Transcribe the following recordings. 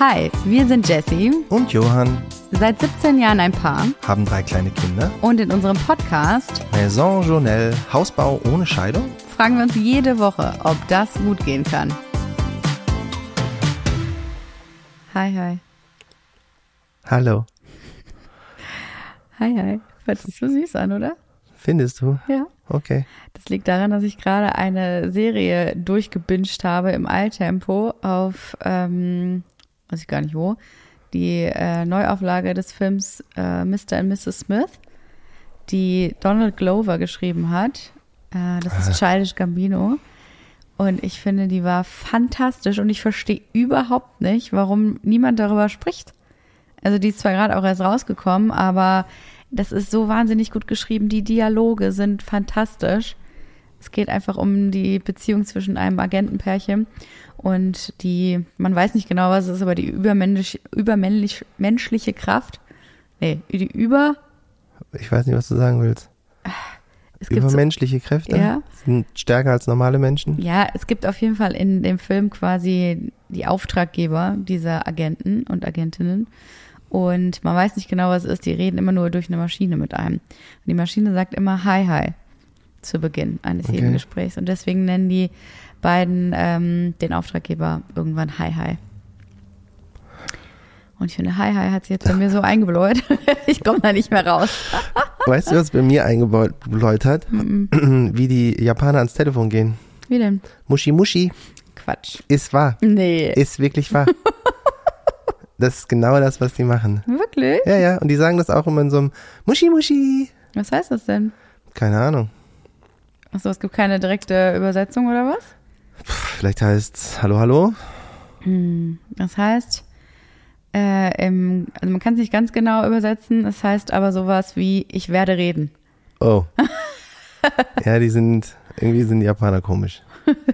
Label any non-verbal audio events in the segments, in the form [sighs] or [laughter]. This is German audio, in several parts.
Hi, wir sind Jessie, Und Johann seit 17 Jahren ein Paar haben drei kleine Kinder. und in unserem Podcast Maison Journelle, Hausbau ohne Scheidung. fragen wir uns jede Woche, ob das gut gehen kann. Hi, hi. Hallo. Hi, hi. Hört sich so süß an, oder? Findest du? Ja. Okay. Das liegt daran, dass ich gerade eine Serie durchgebinged habe im Eiltempo auf, ähm, weiß ich gar nicht wo, die äh, Neuauflage des Films äh, Mr. and Mrs. Smith, die Donald Glover geschrieben hat. Äh, das ist Childish Gambino. Und ich finde, die war fantastisch und ich verstehe überhaupt nicht, warum niemand darüber spricht. Also die ist zwar gerade auch erst rausgekommen, aber das ist so wahnsinnig gut geschrieben. Die Dialoge sind fantastisch. Es geht einfach um die Beziehung zwischen einem Agentenpärchen und die, man weiß nicht genau, was es ist, aber die übermännlich, übermännlich, menschliche Kraft. Nee, die über, Ich weiß nicht, was du sagen willst. es gibt so, Übermenschliche Kräfte Ja. sind stärker als normale Menschen. ja, es gibt auf jeden Fall in dem Film quasi die Auftraggeber dieser Agenten und Agentinnen. Und man weiß nicht genau, was es ist. Die reden immer nur durch eine Maschine mit einem. Und die Maschine sagt immer Hi, hi zu Beginn eines jeden Okay. Gesprächs. Und deswegen nennen die beiden ähm, den Auftraggeber irgendwann Hi, hi. Und ich finde, Hi, hi hat sich jetzt bei mir so eingebläut. [laughs] ich komme da nicht mehr raus. [laughs] Weißt du, was bei mir eingebläut hat? [clears throat] Wie die Japaner ans Telefon gehen. Wie denn? Muschi Muschi Quatsch. ist wahr. Nee. Ist wirklich wahr. [laughs] das ist genau das, was die machen. Wirklich? Ja, ja. Und die sagen das auch immer in so einem Muschi Muschi. Was heißt das denn? Keine Ahnung. Achso, es gibt keine direkte Übersetzung oder was? Vielleicht heißt Hallo, hallo. Das heißt, äh, im, also man kann es nicht ganz genau übersetzen, es heißt aber sowas wie ich werde reden. Oh. [laughs] ja, die sind, irgendwie sind die Japaner komisch.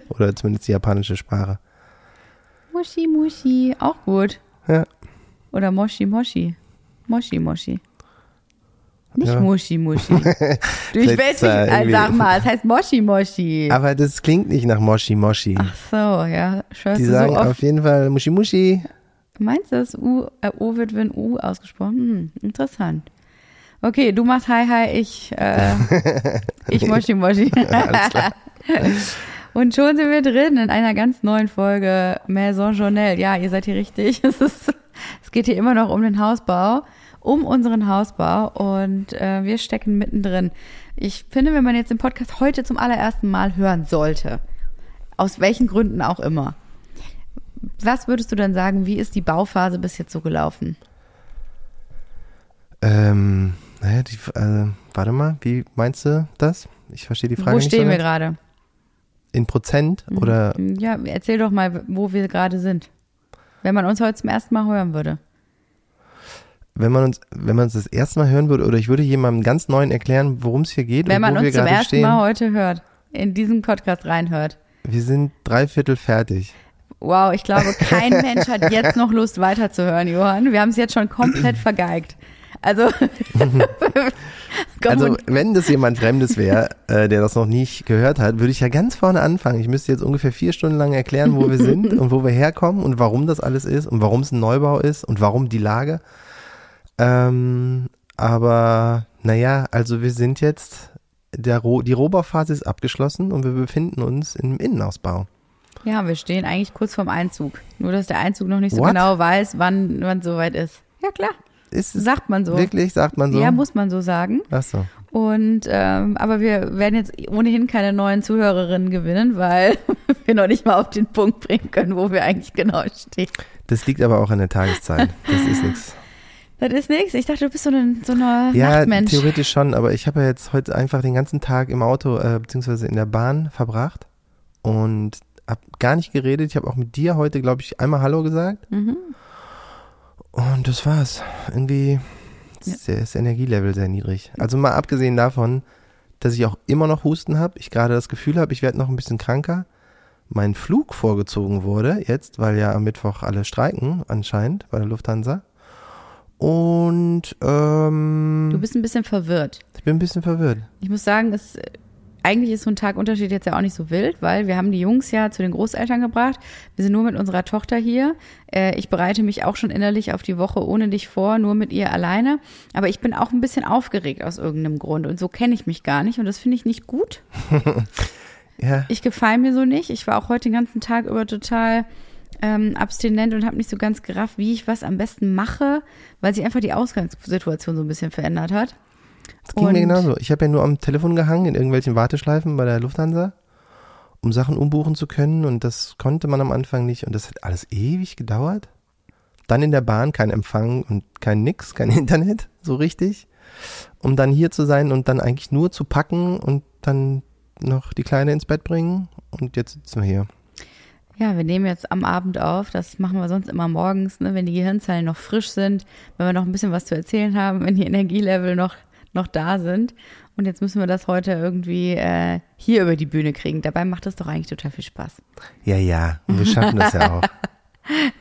Oder zumindest die japanische Sprache. Moshi Moshi, auch gut. Ja. Oder Moshi Moshi. Moshi Moshi. Nicht Ja. Moshi Moshi. [laughs] Du, ich weiß nicht, irgendwie- sag mal, [laughs] es heißt Moshi Moshi. Aber das klingt nicht nach Moshi Moshi. Ach so, ja. Die du sagen so auf jeden Fall Mushi Mushi. Meinst du, das U, äh, O wird wenn U ausgesprochen? Hm, interessant. Okay, du machst Hi Hi, ich, äh, [laughs] ich Moshi Moshi. Alles klar. Und schon sind wir drin in einer ganz neuen Folge Maison Journelle. Ja, ihr seid hier richtig. Es, ist, es geht hier immer noch um den Hausbau, um unseren Hausbau und äh, wir stecken mittendrin. Ich finde, wenn man jetzt den Podcast heute zum allerersten Mal hören sollte, aus welchen Gründen auch immer, was würdest du dann sagen, wie ist die Bauphase bis jetzt so gelaufen? Ähm, naja, die, äh, warte mal, wie meinst du das? Ich verstehe die Frage wo nicht stehen so wir gerade? In Prozent oder Ja, erzähl doch mal, wo wir gerade sind. Wenn man uns heute zum ersten Mal hören würde. Wenn man uns, wenn man uns das erste Mal hören würde oder ich würde jemandem ganz neuen erklären, worum es hier geht Wenn und man wo wir uns zum ersten stehen. Mal heute hört, in diesen Podcast reinhört. Wir sind dreiviertel fertig. Wow, ich glaube, kein [laughs] Mensch hat jetzt noch Lust weiterzuhören, Johann. Wir haben es jetzt schon komplett vergeigt. Also, [laughs] [laughs] Also wenn das jemand Fremdes wäre, äh, der das noch nicht gehört hat, würde ich ja ganz vorne anfangen. Ich müsste jetzt ungefähr vier Stunden lang erklären, wo wir sind und wo wir herkommen und warum das alles ist und warum es ein Neubau ist und warum die Lage. Ähm, aber naja, also wir sind jetzt, der Roh, die Rohbauphase ist abgeschlossen und wir befinden uns im Innenausbau. ja, wir stehen eigentlich kurz vorm Einzug. Nur, dass der Einzug noch nicht so What? genau weiß, wann wann soweit ist. Ja, klar. Ist es Sagt man so. wirklich, sagt man so? Ja, muss man so sagen. Ach so. Und ähm, aber wir werden jetzt ohnehin keine neuen Zuhörerinnen gewinnen, weil [laughs] wir noch nicht mal auf den Punkt bringen können, wo wir eigentlich genau stehen. Das liegt aber auch an der Tageszeit. Das ist [laughs] nichts. Das ist nichts. Ich dachte, du bist so ein so ein Ja, Nachtmensch. theoretisch schon, aber ich habe ja jetzt heute einfach den ganzen Tag im Auto äh, beziehungsweise in der Bahn verbracht und habe gar nicht geredet. Ich habe auch mit dir heute, glaube ich, einmal Hallo gesagt. Mhm. Und das war's. Irgendwie ist das Energielevel sehr niedrig. Also mal abgesehen davon, dass ich auch immer noch Husten habe, ich gerade das Gefühl habe, ich werde noch ein bisschen kranker. Mein Flug vorgezogen wurde jetzt, weil ja am Mittwoch alle streiken anscheinend bei der Lufthansa. Und ähm, Du bist ein bisschen verwirrt. ich bin ein bisschen verwirrt. Ich muss sagen, es eigentlich ist so ein Tagunterschied jetzt ja auch nicht so wild, weil wir haben die Jungs ja zu den Großeltern gebracht. Wir sind nur mit unserer Tochter hier. Äh, ich bereite mich auch schon innerlich auf die Woche ohne dich vor, nur mit ihr alleine. Aber ich bin auch ein bisschen aufgeregt aus irgendeinem Grund. Und so kenne ich mich gar nicht. Und das finde ich nicht gut. [laughs] Ja. Ich gefalle mir so nicht. Ich war auch heute den ganzen Tag über total ähm, abstinent und habe nicht so ganz gerafft, wie ich was am besten mache, weil sich einfach die Ausgangssituation so ein bisschen verändert hat. Das ging Und- mir genauso. Ich habe ja nur am Telefon gehangen in irgendwelchen Warteschleifen bei der Lufthansa, um Sachen umbuchen zu können und das konnte man am Anfang nicht und das hat alles ewig gedauert. Dann in der Bahn kein Empfang und kein Nix, kein [laughs] Internet, so richtig. Um dann hier zu sein und dann eigentlich nur zu packen und dann noch die Kleine ins Bett bringen und jetzt sitzen wir hier. Ja, wir nehmen jetzt am Abend auf. Das machen wir sonst immer morgens, ne, wenn die Gehirnzellen noch frisch sind, wenn wir noch ein bisschen was zu erzählen haben, wenn die Energielevel noch, noch da sind. Und jetzt müssen wir das heute irgendwie äh, hier über die Bühne kriegen. Dabei macht das doch eigentlich total viel Spaß. Ja, ja, und wir schaffen das ja auch. [laughs]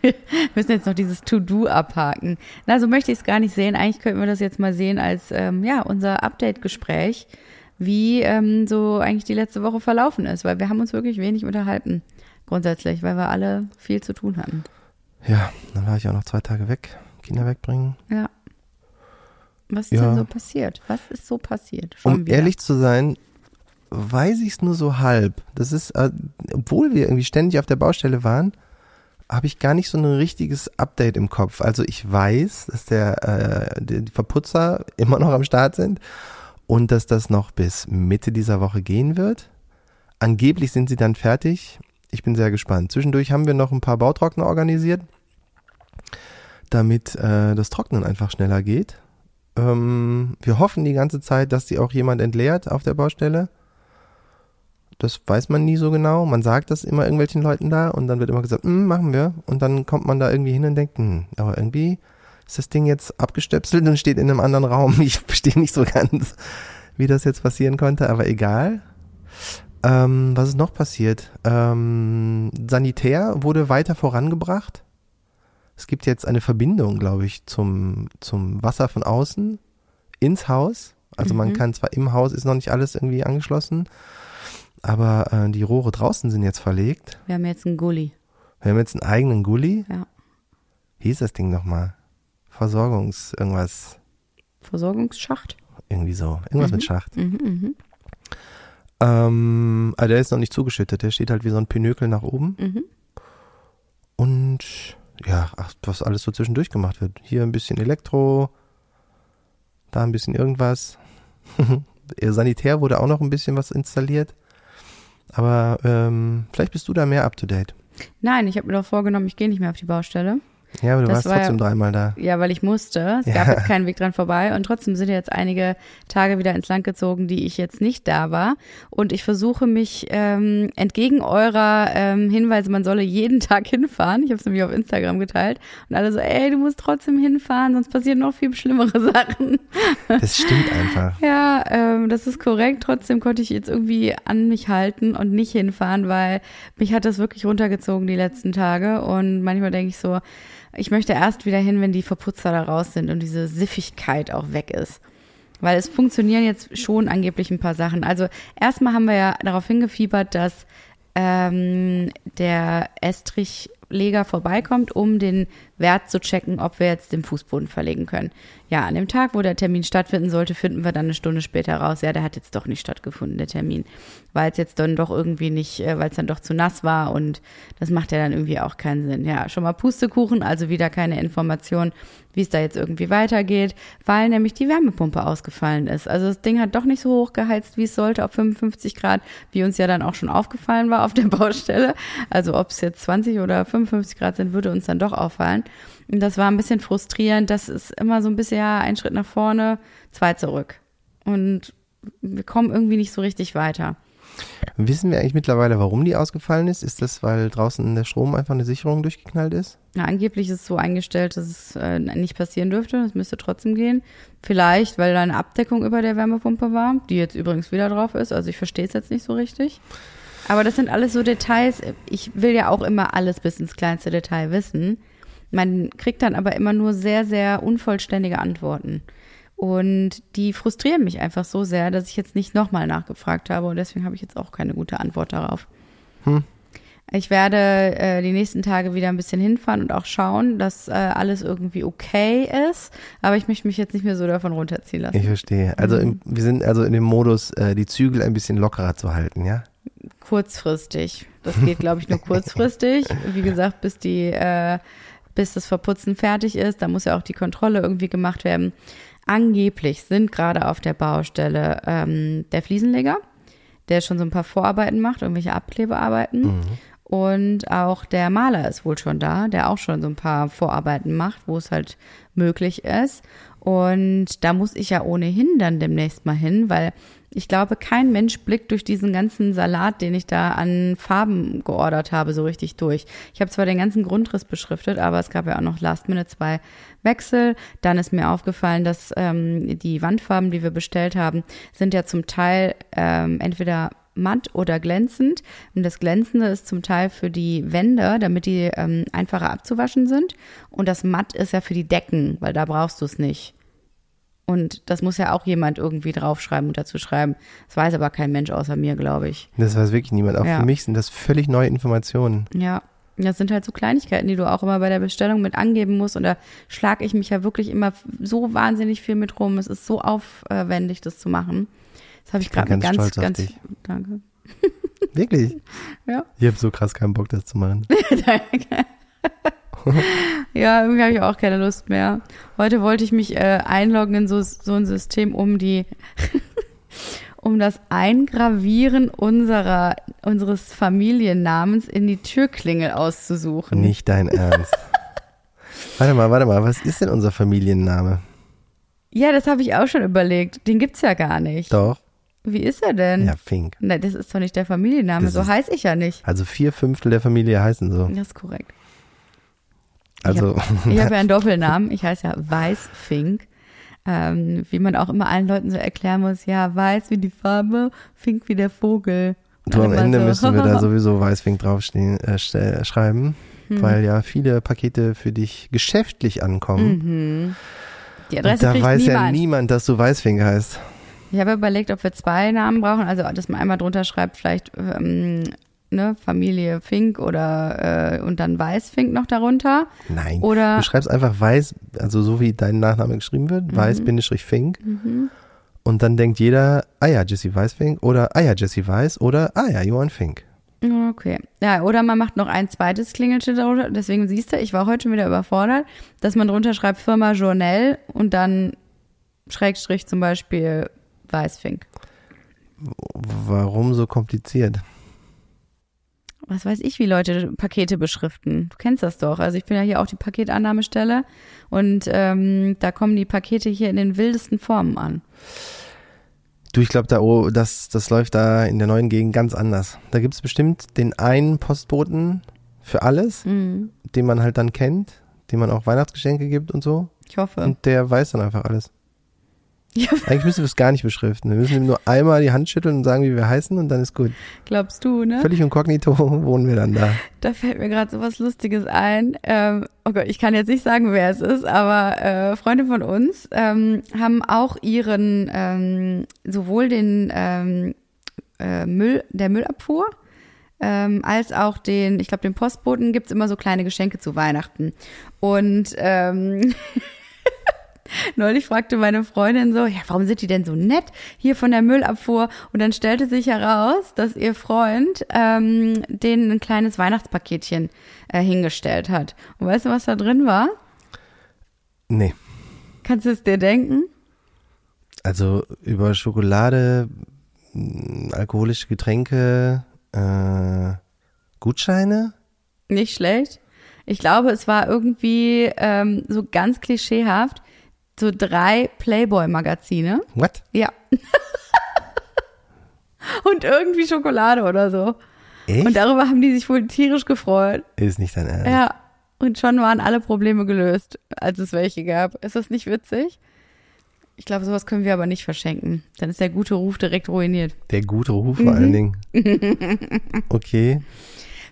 Wir müssen jetzt noch dieses To-Do abhaken. Na, so möchte ich es gar nicht sehen. Eigentlich könnten wir das jetzt mal sehen als ähm, ja unser Update-Gespräch, wie ähm, so eigentlich die letzte Woche verlaufen ist, weil wir haben uns wirklich wenig unterhalten grundsätzlich, weil wir alle viel zu tun hatten. Ja, dann war ich auch noch zwei Tage weg, Kinder wegbringen. Ja. Was ist Ja. denn so passiert? Was ist so passiert? Schon Um wieder. ehrlich zu sein, weiß ich es nur so halb. Das ist, äh, obwohl wir irgendwie ständig auf der Baustelle waren, habe ich gar nicht so ein richtiges Update im Kopf. Also ich weiß, dass der äh, die die Verputzer [laughs] immer noch am Start sind und dass das noch bis Mitte dieser Woche gehen wird. Angeblich sind sie dann fertig. Ich bin sehr gespannt. Zwischendurch haben wir noch ein paar Bautrockner organisiert, damit äh, das Trocknen einfach schneller geht. Ähm, wir hoffen die ganze Zeit, dass die auch jemand entleert auf der Baustelle. Das weiß man nie so genau. Man sagt das immer irgendwelchen Leuten da und dann wird immer gesagt, "Mm, machen wir. Und dann kommt man da irgendwie hin und denkt, hm, aber irgendwie ist das Ding jetzt abgestöpselt und steht in einem anderen Raum. [laughs] Ich verstehe nicht so ganz, wie das jetzt passieren konnte, aber egal. Ähm, was ist noch passiert? Ähm, Sanitär wurde weiter vorangebracht. Es gibt jetzt eine Verbindung, glaube ich, zum, zum Wasser von außen ins Haus. Also man Mhm. kann zwar im Haus ist noch nicht alles irgendwie angeschlossen, aber äh, die Rohre draußen sind jetzt verlegt. Wir haben jetzt einen Gully. Wir haben jetzt einen eigenen Gully. Ja. Wie hieß das Ding nochmal? Versorgungs, irgendwas, Versorgungsschacht. irgendwie so. Irgendwas Mhm. mit Schacht. Mhm, mhm, Ähm, aber der ist noch nicht zugeschüttet. Der steht halt wie so ein Pinökel nach oben. mhm. Und ja, ach, was alles so zwischendurch gemacht wird. Hier ein bisschen Elektro, da ein bisschen irgendwas. [laughs] Sanitär wurde auch noch ein bisschen was installiert. Aber ähm, vielleicht bist du da mehr up to date. Nein, ich habe mir doch vorgenommen, ich gehe nicht mehr auf die Baustelle. Ja, aber du Das warst war ja- trotzdem dreimal da. Ja, weil ich musste. Es Ja. gab jetzt keinen Weg dran vorbei. Und trotzdem sind jetzt einige Tage wieder ins Land gezogen, die ich jetzt nicht da war. Und ich versuche mich ähm, entgegen eurer ähm, Hinweise, man solle jeden [laughs] Tag hinfahren. Ich habe es nämlich auf Instagram geteilt. Und alle so, ey, du musst trotzdem hinfahren, sonst passieren noch viel schlimmere [laughs] Sachen. Das stimmt einfach. [laughs] Ja, ähm, das ist korrekt. Trotzdem konnte ich jetzt irgendwie an mich halten und nicht hinfahren, weil mich hat das wirklich runtergezogen die letzten Tage. Und manchmal denke ich so, ich möchte erst wieder hin, wenn die Verputzer da raus sind und diese Siffigkeit auch weg ist. Weil es funktionieren jetzt schon angeblich ein paar Sachen. Also erstmal haben wir ja darauf hingefiebert, dass ähm, der Estrichleger vorbeikommt, um den Wert zu checken, ob wir jetzt den Fußboden verlegen können. Ja, an dem Tag, wo der Termin stattfinden sollte, finden wir dann eine Stunde später raus, ja, der hat jetzt doch nicht stattgefunden, der Termin. Weil es jetzt dann doch irgendwie nicht, äh, weil es dann doch zu nass war und das macht ja dann irgendwie auch keinen Sinn. Ja, schon mal Pustekuchen, also wieder keine Information, wie es da jetzt irgendwie weitergeht, weil nämlich die Wärmepumpe ausgefallen ist. Also das Ding hat doch nicht so hoch geheizt, wie es sollte, auf 55 Grad, wie uns ja dann auch schon aufgefallen war auf der [laughs] Baustelle. Also ob es jetzt 20 oder 55 Grad sind, würde uns dann doch auffallen. Und das war ein bisschen frustrierend. Das ist immer so ein bisschen, ja, ein Schritt nach vorne, zwei zurück. Und wir kommen irgendwie nicht so richtig weiter. Wissen wir eigentlich mittlerweile, warum die ausgefallen ist? Ist das, weil draußen der Strom einfach eine Sicherung durchgeknallt ist? Na, angeblich ist es so eingestellt, dass es äh, nicht passieren dürfte. Es müsste trotzdem gehen. Vielleicht, weil da eine Abdeckung über der Wärmepumpe war, die jetzt übrigens wieder drauf ist. Also ich verstehe es jetzt nicht so richtig. Aber das sind alles so Details. Ich will ja auch immer alles bis ins kleinste Detail wissen. Man kriegt dann aber immer nur sehr, sehr unvollständige Antworten. Und die frustrieren mich einfach so sehr, dass ich jetzt nicht nochmal nachgefragt habe und deswegen habe ich jetzt auch keine gute Antwort darauf. Hm. Ich werde äh, die nächsten Tage wieder ein bisschen hinfahren und auch schauen, dass äh, alles irgendwie okay ist. Aber ich möchte mich jetzt nicht mehr so davon runterziehen lassen. Ich verstehe. Also im, wir sind also in dem Modus, äh, die Zügel ein bisschen lockerer zu halten, ja? Kurzfristig. Das geht, glaube ich, nur [laughs] kurzfristig. Wie gesagt, bis die, äh, bis das Verputzen fertig ist, da muss ja auch die Kontrolle irgendwie gemacht werden. Angeblich sind gerade auf der Baustelle ähm, der Fliesenleger, der schon so ein paar Vorarbeiten macht, irgendwelche Abklebearbeiten. Mhm. Und auch der Maler ist wohl schon da, der auch schon so ein paar Vorarbeiten macht, wo es halt möglich ist. Und da muss ich ja ohnehin dann demnächst mal hin, weil ich glaube, kein Mensch blickt durch diesen ganzen Salat, den ich da an Farben geordert habe, so richtig durch. Ich habe zwar den ganzen Grundriss beschriftet, aber es gab ja auch noch Last Minute zwei Wechsel. Dann ist mir aufgefallen, dass ähm, die Wandfarben, die wir bestellt haben, sind ja zum Teil ähm, entweder matt oder glänzend. Und das Glänzende ist zum Teil für die Wände, damit die ähm, einfacher abzuwaschen sind. Und das Matt ist ja für die Decken, weil da brauchst du es nicht. Und das muss ja auch jemand irgendwie draufschreiben und dazu schreiben. Das weiß aber kein Mensch außer mir, glaube ich. Das weiß wirklich niemand. Auch Ja. für mich sind das völlig neue Informationen. Ja. Das sind halt so Kleinigkeiten, die du auch immer bei der Bestellung mit angeben musst. Und da schlage ich mich ja wirklich immer so wahnsinnig viel mit rum. Es ist so aufwendig, das zu machen. Das habe ich bin gerade ganz ganz, stolz auf ganz, dich. danke. Wirklich? [laughs] Ja. Ich habe so krass keinen Bock, das zu machen. [laughs] [laughs] [laughs] Ja, irgendwie habe ich auch keine Lust mehr. Heute wollte ich mich äh, einloggen in so, so ein System, um die, [laughs] um das Eingravieren unserer, unseres Familiennamens in die Türklingel auszusuchen. Nicht dein Ernst. [laughs] warte mal, warte mal. Was ist denn unser Familienname? Ja, das habe ich auch schon überlegt. Den gibt's ja gar nicht. Doch. Wie ist er denn? Ja, Fink. Nein, das ist doch nicht der Familienname. Das So heiße ich ja nicht. Also vier Fünftel der Familie heißen so. Das ist korrekt. Also, Ich habe ja einen [laughs] Doppelnamen. Ich heiße ja Weißfink. Ähm, wie man auch immer allen Leuten so erklären muss, ja, weiß wie die Farbe, Fink wie der Vogel. du am Ende so. müssen wir da [laughs] sowieso Weißfink draufstehen, äh, ste- schreiben, Hm. weil ja viele Pakete für dich geschäftlich ankommen. Mhm. Die Und Adresse da kriegt weiß niemand. ja niemand, dass du Weißfink heißt. Ich habe überlegt, ob wir zwei Namen brauchen, also dass man einmal drunter schreibt, vielleicht ähm, ne, Familie Fink oder äh, und dann Weißfink noch darunter. Nein. Oder Du schreibst einfach weiß, also so wie dein Nachname geschrieben wird, Mhm. weiß-fink. Und dann denkt jeder, ah ja, Jesse Weißfink oder ah ja, Jesse Weiß oder ah ja, Johann Fink. Okay. Ja, oder man macht noch ein zweites Klingelschild darunter. Deswegen siehst du, ich war heute schon wieder überfordert, dass man drunter schreibt Firma Journal und dann Schrägstrich zum Beispiel Weißfink. Warum so kompliziert? Was weiß ich, wie Leute Pakete beschriften. Du kennst das doch. Also ich bin ja hier auch die Paketannahmestelle und ähm, da kommen die Pakete hier in den wildesten Formen an. Du, ich glaube, da, oh, das, das läuft da in der neuen Gegend ganz anders. Da gibt's bestimmt den einen Postboten für alles, Mhm. den man halt dann kennt, dem man auch Weihnachtsgeschenke gibt und so. Ich hoffe. Und der weiß dann einfach alles. Ja. [laughs] Eigentlich müssen wir es gar nicht beschriften. Wir müssen ihm nur einmal die Hand schütteln und sagen, wie wir heißen und dann ist gut. Glaubst du, ne? Völlig inkognito [laughs] wohnen wir dann da. Da fällt mir gerade so was Lustiges ein. Ähm, oh Gott, ich kann jetzt nicht sagen, wer es ist, aber äh, Freunde von uns ähm, haben auch ihren ähm, sowohl den ähm, äh, Müll der Müllabfuhr ähm, als auch den, ich glaube, den Postboten gibt's immer so kleine Geschenke zu Weihnachten. Und ähm, [laughs] [laughs] Neulich fragte meine Freundin so, ja, warum sind die denn so nett hier von der Müllabfuhr? Und dann stellte sich heraus, dass ihr Freund ähm, denen ein kleines Weihnachtspaketchen äh, hingestellt hat. Und weißt du, was da drin war? Nee. Kannst du es dir denken? Also über Schokolade, mh, alkoholische Getränke, äh, Gutscheine? Nicht schlecht. Ich glaube, es war irgendwie ähm, so ganz klischeehaft. So drei Playboy-Magazine. What? Ja. [laughs] Und irgendwie Schokolade oder so. Echt? Und darüber haben die sich wohl tierisch gefreut. ist nicht dein Ernst. Ja. Und schon waren alle Probleme gelöst, als es welche gab. Ist das nicht witzig? Ich glaube, sowas können wir aber nicht verschenken. Dann ist der gute Ruf direkt ruiniert. Der gute Ruf Mhm. vor allen Dingen. [laughs] Okay.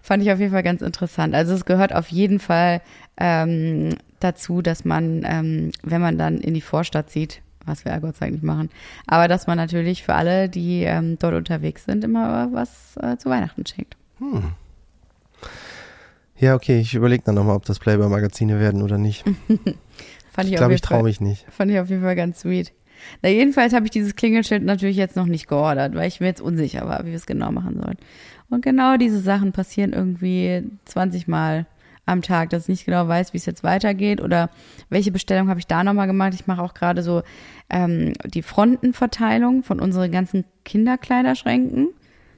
Fand ich auf jeden Fall ganz interessant. Also es gehört auf jeden Fall ähm, dazu, dass man, ähm, wenn man dann in die Vorstadt zieht, was wir ja Gott sei Dank nicht machen. Aber dass man natürlich für alle, die ähm, dort unterwegs sind, immer was äh, zu Weihnachten schenkt. Hm. Ja, okay, ich überlege dann nochmal, ob das Playboy-Magazine werden oder nicht. [laughs] Fand ich ich, glaube, ich traue mich nicht. Fand ich auf jeden Fall ganz sweet. Na, jedenfalls habe ich dieses Klingelschild natürlich jetzt noch nicht geordert, weil ich mir jetzt unsicher war, wie wir es genau machen sollen. Und genau diese Sachen passieren irgendwie 20 Mal am Tag, dass ich nicht genau weiß, wie es jetzt weitergeht oder welche Bestellung habe ich da nochmal gemacht. Ich mache auch gerade so ähm, die Frontenverteilung von unseren ganzen Kinderkleiderschränken,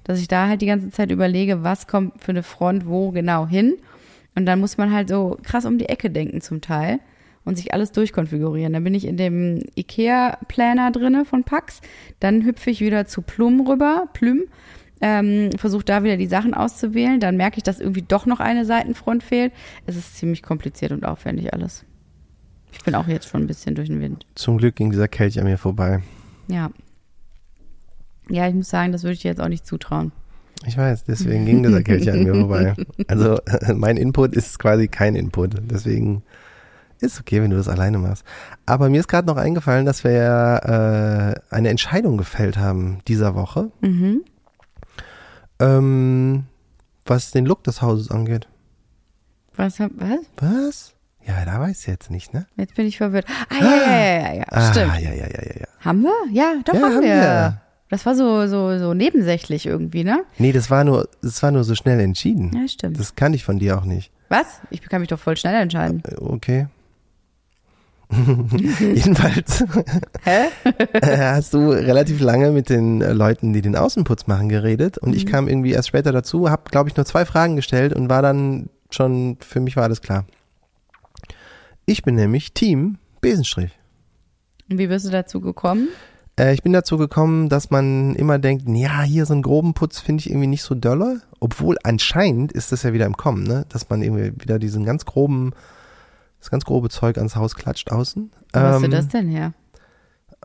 dass ich da halt die ganze Zeit überlege, was kommt für eine Front wo genau hin. Und dann muss man halt so krass um die Ecke denken zum Teil und sich alles durchkonfigurieren. Dann bin ich in dem IKEA-Planner drinne von Pax. Dann hüpfe ich wieder zu Plum rüber, Plüm, ähm, versuche da wieder die Sachen auszuwählen. Dann merke ich, dass irgendwie doch noch eine Seitenfront fehlt. Es ist ziemlich kompliziert und aufwendig alles. Ich bin auch jetzt schon ein bisschen durch den Wind. Zum Glück ging dieser Kelch an mir vorbei. Ja. Ja, ich muss sagen, das würde ich dir jetzt auch nicht zutrauen. Ich weiß, deswegen ging dieser [laughs] Kelch an mir vorbei. Also [laughs] mein Input ist quasi kein Input. Deswegen ist okay, wenn du das alleine machst. Aber mir ist gerade noch eingefallen, dass wir ja äh, eine Entscheidung gefällt haben dieser Woche. Mhm. Ähm, was den Look des Hauses angeht. Was? Was? Was? Ja, da weiß ich jetzt nicht, ne? Jetzt bin ich verwirrt. Ah, ja, ja, ja, ja, ja. Ah, Stimmt. ja, ja, ja, ja, ja. Haben wir? Ja, doch Ja, haben, haben wir. wir. Das war so, so, so nebensächlich irgendwie, ne? Nee, das war nur, das war nur so schnell entschieden. Ja, stimmt. Das kann ich von dir auch nicht. Was? Ich kann mich doch voll schnell entscheiden. Äh, Okay. [laughs] Jedenfalls [laughs] äh, hast du relativ lange mit den Leuten, die den Außenputz machen, geredet und Mhm. ich kam irgendwie erst später dazu, habe glaube ich nur zwei Fragen gestellt und war dann schon, für mich war alles klar. Ich bin nämlich Team Besenstrich. Und wie bist du dazu gekommen? Äh, ich bin dazu gekommen, dass man immer denkt, ja, hier so einen groben Putz finde ich irgendwie nicht so dolle, obwohl anscheinend ist das ja wieder im Kommen, ne? dass man irgendwie wieder diesen ganz groben, das ganz grobe Zeug ans Haus klatscht außen. Wo hast du Ähm, das denn her?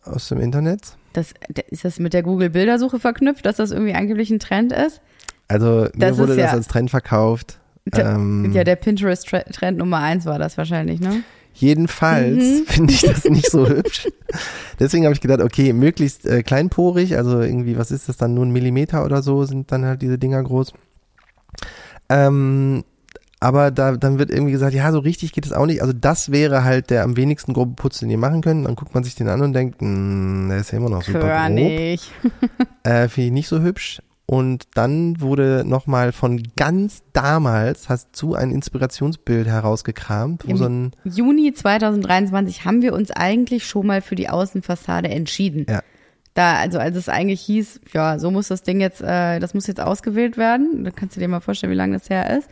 Aus dem Internet. Das, ist das mit der Google-Bildersuche verknüpft, dass das irgendwie angeblich ein Trend ist? Also mir Das wurde das ja- als Trend verkauft. Ähm, Ja, der Pinterest-Trend Nummer eins war das wahrscheinlich, ne? Jedenfalls Mhm. [laughs] finde ich das nicht so hübsch. Deswegen habe ich gedacht, okay, möglichst äh, kleinporig, also irgendwie, was ist das dann, nur ein Millimeter oder so, sind dann halt diese Dinger groß. Ähm, aber da, dann wird irgendwie gesagt, ja, so richtig geht es auch nicht. Also das wäre halt der am wenigsten grobe Putz, den ihr machen könnt. Dann guckt man sich den an und denkt, "Mm, der ist ja immer noch super grob. Körnig. [laughs] Äh, Finde ich nicht so hübsch. Und dann wurde nochmal von ganz damals, hast du ein Inspirationsbild herausgekramt, wo Im so ein, Juni 2023 haben wir uns eigentlich schon mal für die Außenfassade entschieden. Ja. Da, also als es eigentlich hieß, ja, so muss das Ding jetzt, äh, das muss jetzt ausgewählt werden. Da kannst du dir mal vorstellen, wie lange das her ist.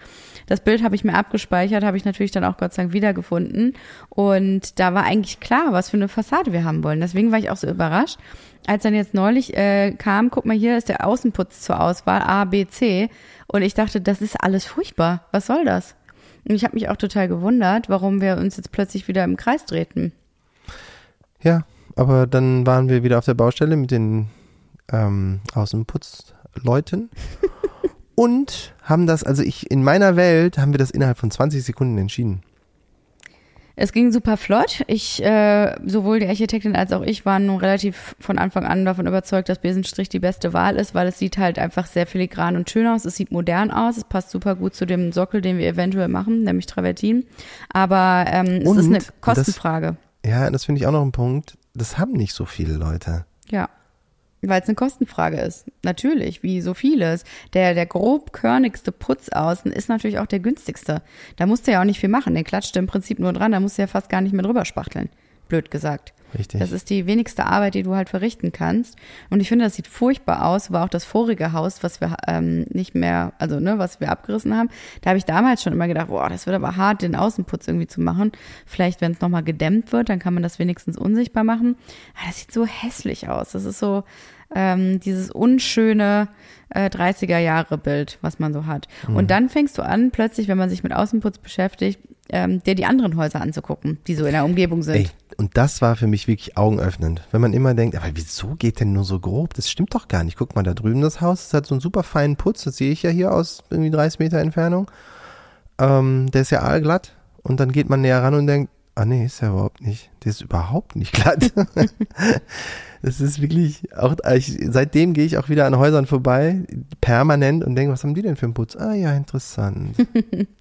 Das Bild habe ich mir abgespeichert, habe ich natürlich dann auch Gott sei Dank wiedergefunden. Und da war eigentlich klar, was für eine Fassade wir haben wollen. Deswegen war ich auch so überrascht. Als dann jetzt neulich äh, kam, guck mal, hier ist der Außenputz zur Auswahl, A, B, C. Und ich dachte, das ist alles furchtbar. Was soll das? Und ich habe mich auch total gewundert, warum wir uns jetzt plötzlich wieder im Kreis drehten. ja, aber dann waren wir wieder auf der Baustelle mit den ähm, Außenputzleuten [laughs] und haben das, also ich, in meiner Welt haben wir das innerhalb von 20 Sekunden entschieden. Es ging super flott. Ich, äh, sowohl die Architektin als auch ich waren nun relativ von Anfang an davon überzeugt, dass Besenstrich die beste Wahl ist, weil es sieht halt einfach sehr filigran und schön aus. Es sieht modern aus. Es passt super gut zu dem Sockel, den wir eventuell machen, nämlich Travertin. Aber ähm, es Und ist eine das- Kostenfrage. Ja, das finde ich auch noch ein Punkt. Das haben nicht so viele Leute. Ja. Weil es eine Kostenfrage ist. Natürlich, wie so vieles. Der, der grobkörnigste Putz außen ist natürlich auch der günstigste. Da musst du ja auch nicht viel machen. Den klatscht du im Prinzip nur dran, da musst du ja fast gar nicht mehr drüber spachteln. Blöd gesagt. Richtig. Das ist die wenigste Arbeit, die du halt verrichten kannst. Und ich finde, das sieht furchtbar aus. War auch das vorige Haus, was wir ähm, nicht mehr, also ne, was wir abgerissen haben. Da habe ich damals schon immer gedacht, boah, das wird aber hart, den Außenputz irgendwie zu machen. Vielleicht, wenn es nochmal gedämmt wird, dann kann man das wenigstens unsichtbar machen. Aber das sieht so hässlich aus. Das ist so ähm, dieses unschöne äh, 30er-Jahre-Bild, was man so hat. Und dann fängst du an, plötzlich, wenn man sich mit Außenputz beschäftigt, ähm, dir die anderen Häuser anzugucken, die so in der Umgebung sind. Ey, und das war für mich wirklich augenöffnend. Wenn man immer denkt, aber wieso geht denn nur so grob? Das stimmt doch gar nicht. Guck mal, da drüben das Haus, das hat so einen super feinen Putz, das sehe ich ja hier aus irgendwie 30 Meter Entfernung. Ähm, der ist ja aalglatt. Und dann geht man näher ran und denkt, Ah nee, ist ja überhaupt nicht. Der ist überhaupt nicht glatt. [laughs] das ist wirklich auch ich, seitdem gehe ich auch wieder an Häusern vorbei, permanent und denke, was haben die denn für einen Putz? Ah ja, interessant. [laughs]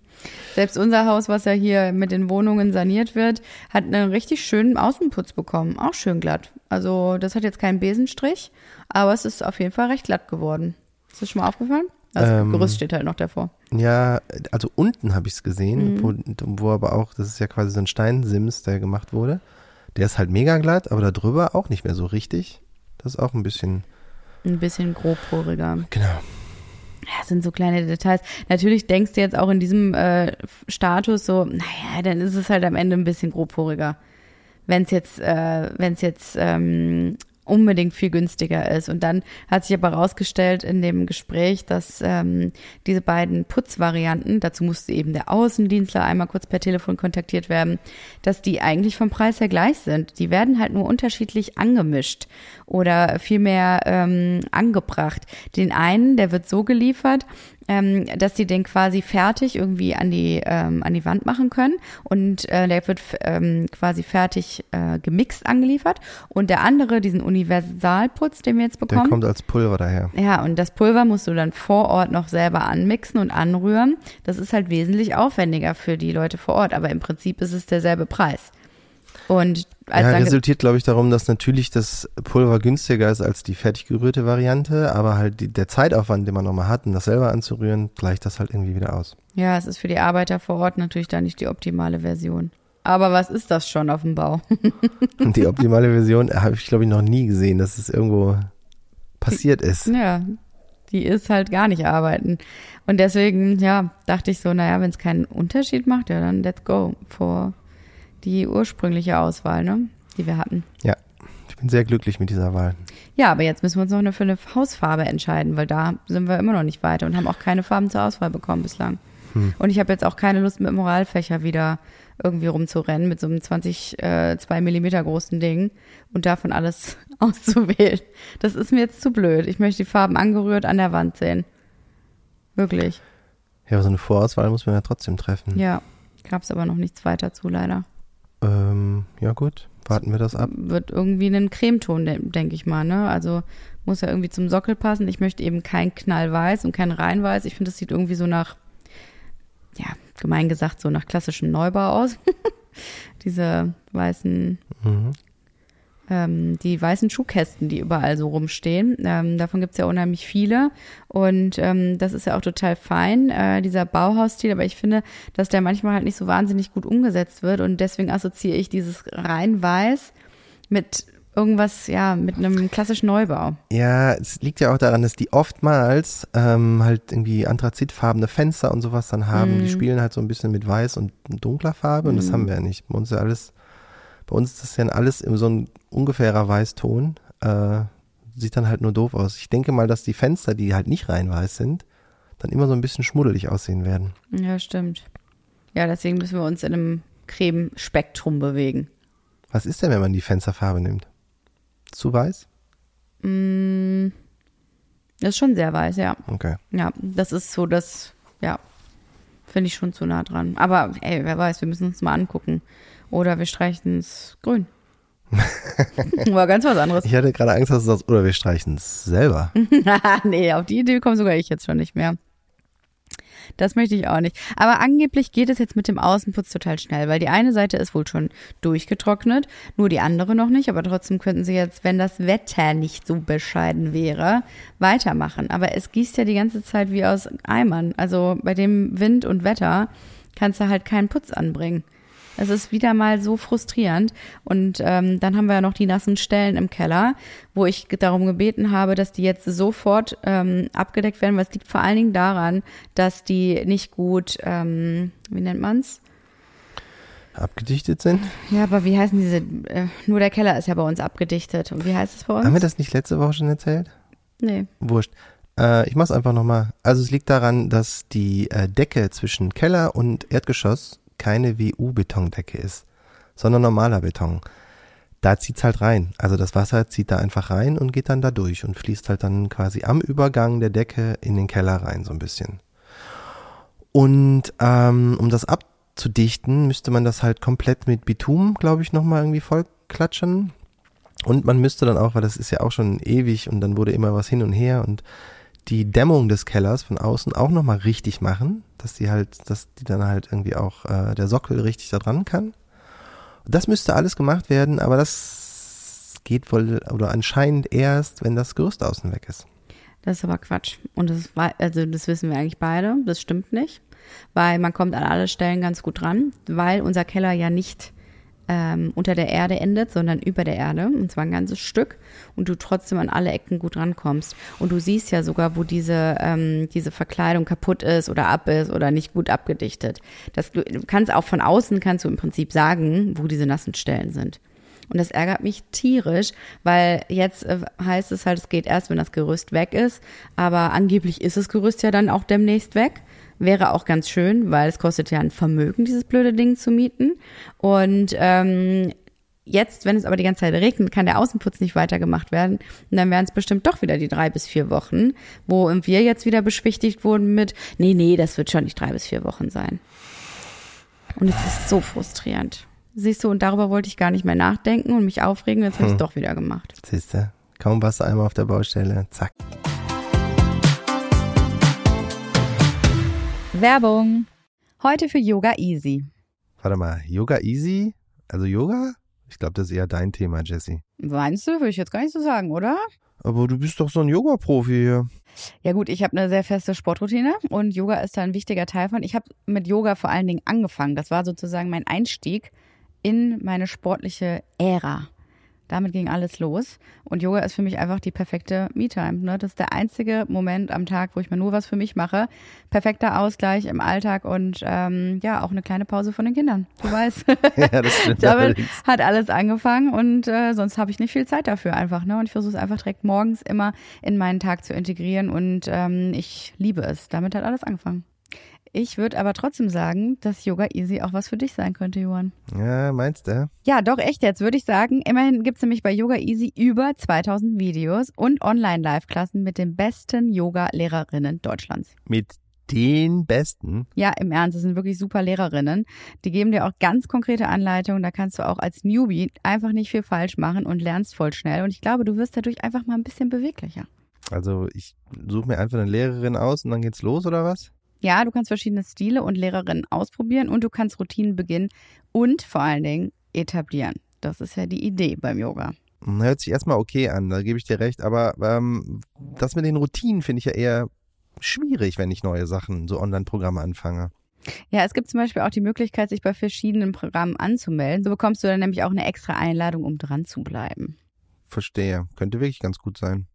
Selbst unser Haus, was ja hier mit den Wohnungen saniert wird, hat einen richtig schönen Außenputz bekommen. Auch schön glatt. Also das hat jetzt keinen Besenstrich, aber es ist auf jeden Fall recht glatt geworden. Ist das schon mal aufgefallen? Also ähm, Gerüst steht halt noch davor. Ja, also unten habe ich es gesehen, mhm. wo, wo aber auch, das ist ja quasi so ein Steinsims, der gemacht wurde. Der ist halt mega glatt, aber da drüber auch nicht mehr so richtig. Das ist auch ein bisschen. Ein bisschen grobporiger. Genau. Ja, sind so kleine Details. Natürlich denkst du jetzt auch in diesem äh, Status so, naja, dann ist es halt am Ende ein bisschen grobporiger. Wenn es jetzt, äh, wenn es jetzt ähm, unbedingt viel günstiger ist. Und dann hat sich aber herausgestellt in dem Gespräch, dass ähm, diese beiden Putzvarianten, dazu musste eben der Außendienstler einmal kurz per Telefon kontaktiert werden, dass die eigentlich vom Preis her gleich sind. Die werden halt nur unterschiedlich angemischt oder vielmehr ähm, angebracht. Den einen, der wird so geliefert, ähm, dass die den quasi fertig irgendwie an die ähm, an die Wand machen können und äh, der wird ähm, quasi fertig äh, gemixt angeliefert und der andere diesen Universalputz, den wir jetzt bekommen, der kommt als Pulver daher. Ja, und das Pulver musst du dann vor Ort noch selber anmixen und anrühren. Das ist halt wesentlich aufwendiger für die Leute vor Ort, aber im Prinzip ist es derselbe Preis. Und als ja, resultiert, glaube ich, darum, dass natürlich das Pulver günstiger ist als die fertig gerührte Variante, aber halt die, der Zeitaufwand, den man nochmal hat, um das selber anzurühren, gleicht das halt irgendwie wieder aus. Ja, es ist für die Arbeiter vor Ort natürlich da nicht die optimale Version. Aber was ist das schon auf dem Bau? Und [laughs] die optimale Version habe ich, glaube ich, noch nie gesehen, dass es irgendwo passiert die, ist. Ja, die ist halt gar nicht arbeiten. Und deswegen, ja, dachte ich so, naja, wenn es keinen Unterschied macht, ja, dann let's go for die ursprüngliche Auswahl, ne? Die wir hatten. Ja, ich bin sehr glücklich mit dieser Wahl. Ja, aber jetzt müssen wir uns noch für eine Hausfarbe entscheiden, weil da sind wir immer noch nicht weiter und haben auch keine Farben zur Auswahl bekommen bislang. Hm. Und ich habe jetzt auch keine Lust mit Moralfächer wieder irgendwie rumzurennen mit so einem 20, äh, 2 Millimeter großen Ding und davon alles [laughs] auszuwählen. Das ist mir jetzt zu blöd. Ich möchte die Farben angerührt an der Wand sehen. Wirklich. Ja, aber so eine Vorauswahl muss man ja trotzdem treffen. Ja, gab es aber noch nichts weiter zu, leider. Ähm, ja gut, warten wir das ab. Wird irgendwie einen Cremeton, denke ich mal, ne? Also muss ja irgendwie zum Sockel passen. Ich möchte eben kein Knallweiß und kein Reinweiß. Ich finde, das sieht irgendwie so nach, ja, gemein gesagt, so nach klassischem Neubau aus. [laughs] Diese weißen mhm ähm, die weißen Schuhkästen, die überall so rumstehen. Ähm, davon gibt's ja unheimlich viele. Und ähm, das ist ja auch total fein, äh, dieser Bauhausstil. Aber ich finde, dass der manchmal halt nicht so wahnsinnig gut umgesetzt wird. Und deswegen assoziiere ich dieses rein weiß mit irgendwas, ja, mit einem klassischen Neubau. Ja, es liegt ja auch daran, dass die oftmals ähm, halt irgendwie anthrazitfarbene Fenster und sowas dann haben. Mm. Die spielen halt so ein bisschen mit weiß und dunkler Farbe mm. und das mhm. haben wir ja nicht. Bei uns ist ja alles bei uns ist das ja alles in so ein ungefährer Weißton. Äh, sieht dann halt nur doof aus. Ich denke mal, dass die Fenster, die halt nicht rein weiß sind, dann immer so ein bisschen schmuddelig aussehen werden. Ja, stimmt. Ja, deswegen müssen wir uns in einem Cremespektrum bewegen. Was ist denn, wenn man die Fensterfarbe nimmt? Zu weiß? Mm, das ist schon sehr weiß, ja. Okay. Ja, das ist so das, ja, finde ich schon zu nah dran. Aber ey, wer weiß, wir müssen uns mal angucken. Oder wir streichen es grün. [laughs] War ganz was anderes. Ich hatte gerade Angst, dass du sagst, oder wir streichen es selber. [laughs] nee, auf die Idee komme sogar ich jetzt schon nicht mehr. Das möchte ich auch nicht. Aber angeblich geht es jetzt mit dem Außenputz total schnell, weil die eine Seite ist wohl schon durchgetrocknet, nur die andere noch nicht. Aber trotzdem könnten sie jetzt, wenn das Wetter nicht so bescheiden wäre, weitermachen. Aber es gießt ja die ganze Zeit wie aus Eimern. Also bei dem Wind und Wetter kannst du halt keinen Putz anbringen. Es ist wieder mal so frustrierend. Und ähm, dann haben wir ja noch die nassen Stellen im Keller, wo ich darum gebeten habe, dass die jetzt sofort ähm, abgedeckt werden, weil es liegt vor allen Dingen daran, dass die nicht gut, ähm, wie nennt man's? Abgedichtet sind? Ja, aber wie heißen diese? Äh, nur der Keller ist ja bei uns abgedichtet. Und wie heißt es bei uns? Haben wir das nicht letzte Woche schon erzählt? Nee. Wurscht. Äh, ich mach's einfach nochmal. Also es liegt daran, dass die äh, Decke zwischen Keller und Erdgeschoss keine WU-Betondecke ist, sondern normaler Beton. Da zieht's halt rein. Also das Wasser zieht da einfach rein und geht dann da durch und fließt halt dann quasi am Übergang der Decke in den Keller rein, so ein bisschen. Und ähm, um das ab abzudichten, müsste man das halt komplett mit Bitum, glaube ich, nochmal irgendwie vollklatschen. Und man müsste dann auch, weil das ist ja auch schon ewig und dann wurde immer was hin und her und die Dämmung des Kellers von außen auch nochmal richtig machen, dass die halt, dass die dann halt irgendwie auch äh, der Sockel richtig da dran kann. Das müsste alles gemacht werden, aber das geht wohl oder anscheinend erst, wenn das Gerüst außen weg ist. Das ist aber Quatsch. Und das, also das wissen wir eigentlich beide. Das stimmt nicht. Weil man kommt an alle Stellen ganz gut dran, weil unser Keller ja nicht ähm, unter der Erde endet, sondern über der Erde. Und zwar ein ganzes Stück. Und du trotzdem an alle Ecken gut rankommst. Und du siehst ja sogar, wo diese, ähm, diese Verkleidung kaputt ist oder ab ist oder nicht gut abgedichtet. Das, du kannst auch von außen, kannst du im Prinzip sagen, wo diese nassen Stellen sind. Und das ärgert mich tierisch, weil jetzt äh, heißt es halt, es geht erst, wenn das Gerüst weg ist. Aber angeblich ist das Gerüst ja dann auch demnächst weg. Wäre auch ganz schön, weil es kostet ja ein Vermögen, dieses blöde Ding zu mieten. Und ähm, jetzt, wenn es aber die ganze Zeit regnet, kann der Außenputz nicht weitergemacht werden. Und dann wären es bestimmt doch wieder die drei bis vier Wochen, wo wir jetzt wieder beschwichtigt wurden mit, nee, nee, das wird schon nicht drei bis vier Wochen sein. Und es ist so frustrierend. Siehst du, und darüber wollte ich gar nicht mehr nachdenken und mich aufregen, jetzt habe ich es hm. doch wieder gemacht. Siehst du, kaum warst du einmal auf der Baustelle, zack. Werbung. Heute für Yoga Easy. Warte mal, Yoga Easy? Also Yoga? Ich glaube, das ist eher dein Thema, Jesse. Meinst du? Würde ich jetzt gar nicht so sagen, oder? Aber du bist doch so ein Yoga-Profi hier. Ja gut, ich habe eine sehr feste Sportroutine und Yoga ist da ein wichtiger Teil von. Ich habe mit Yoga vor allen Dingen angefangen. Das war sozusagen mein Einstieg in meine sportliche Ära. Damit ging alles los. Und Yoga ist für mich einfach die perfekte Me-Time. Ne? Das ist der einzige Moment am Tag, wo ich mal nur was für mich mache. Perfekter Ausgleich im Alltag und ähm, ja, auch eine kleine Pause von den Kindern. Du weißt. [laughs] ja, das stimmt. [laughs] Damit allerdings. hat alles angefangen und äh, sonst habe ich nicht viel Zeit dafür einfach. Ne? Und ich versuche es einfach direkt morgens immer in meinen Tag zu integrieren und ähm, ich liebe es. Damit hat alles angefangen. Ich würde aber trotzdem sagen, dass Yoga Easy auch was für dich sein könnte, Johann. Ja, meinst du? Ja, doch, echt jetzt würde ich sagen. Immerhin gibt es nämlich bei Yoga Easy über 2000 Videos und Online-Live-Klassen mit den besten Yoga-Lehrerinnen Deutschlands. Mit den besten? Ja, im Ernst, das sind wirklich super Lehrerinnen. Die geben dir auch ganz konkrete Anleitungen. Da kannst du auch als Newbie einfach nicht viel falsch machen und lernst voll schnell. Und ich glaube, du wirst dadurch einfach mal ein bisschen beweglicher. Also ich suche mir einfach eine Lehrerin aus und dann geht's los, oder was? Ja, du kannst verschiedene Stile und Lehrerinnen ausprobieren und du kannst Routinen beginnen und vor allen Dingen etablieren. Das ist ja die Idee beim Yoga. Hört sich erstmal okay an, da gebe ich dir recht, aber ähm, das mit den Routinen finde ich ja eher schwierig, wenn ich neue Sachen, so Online-Programme anfange. Ja, es gibt zum Beispiel auch die Möglichkeit, sich bei verschiedenen Programmen anzumelden. So bekommst du dann nämlich auch eine extra Einladung, um dran zu bleiben. Verstehe. Könnte wirklich ganz gut sein.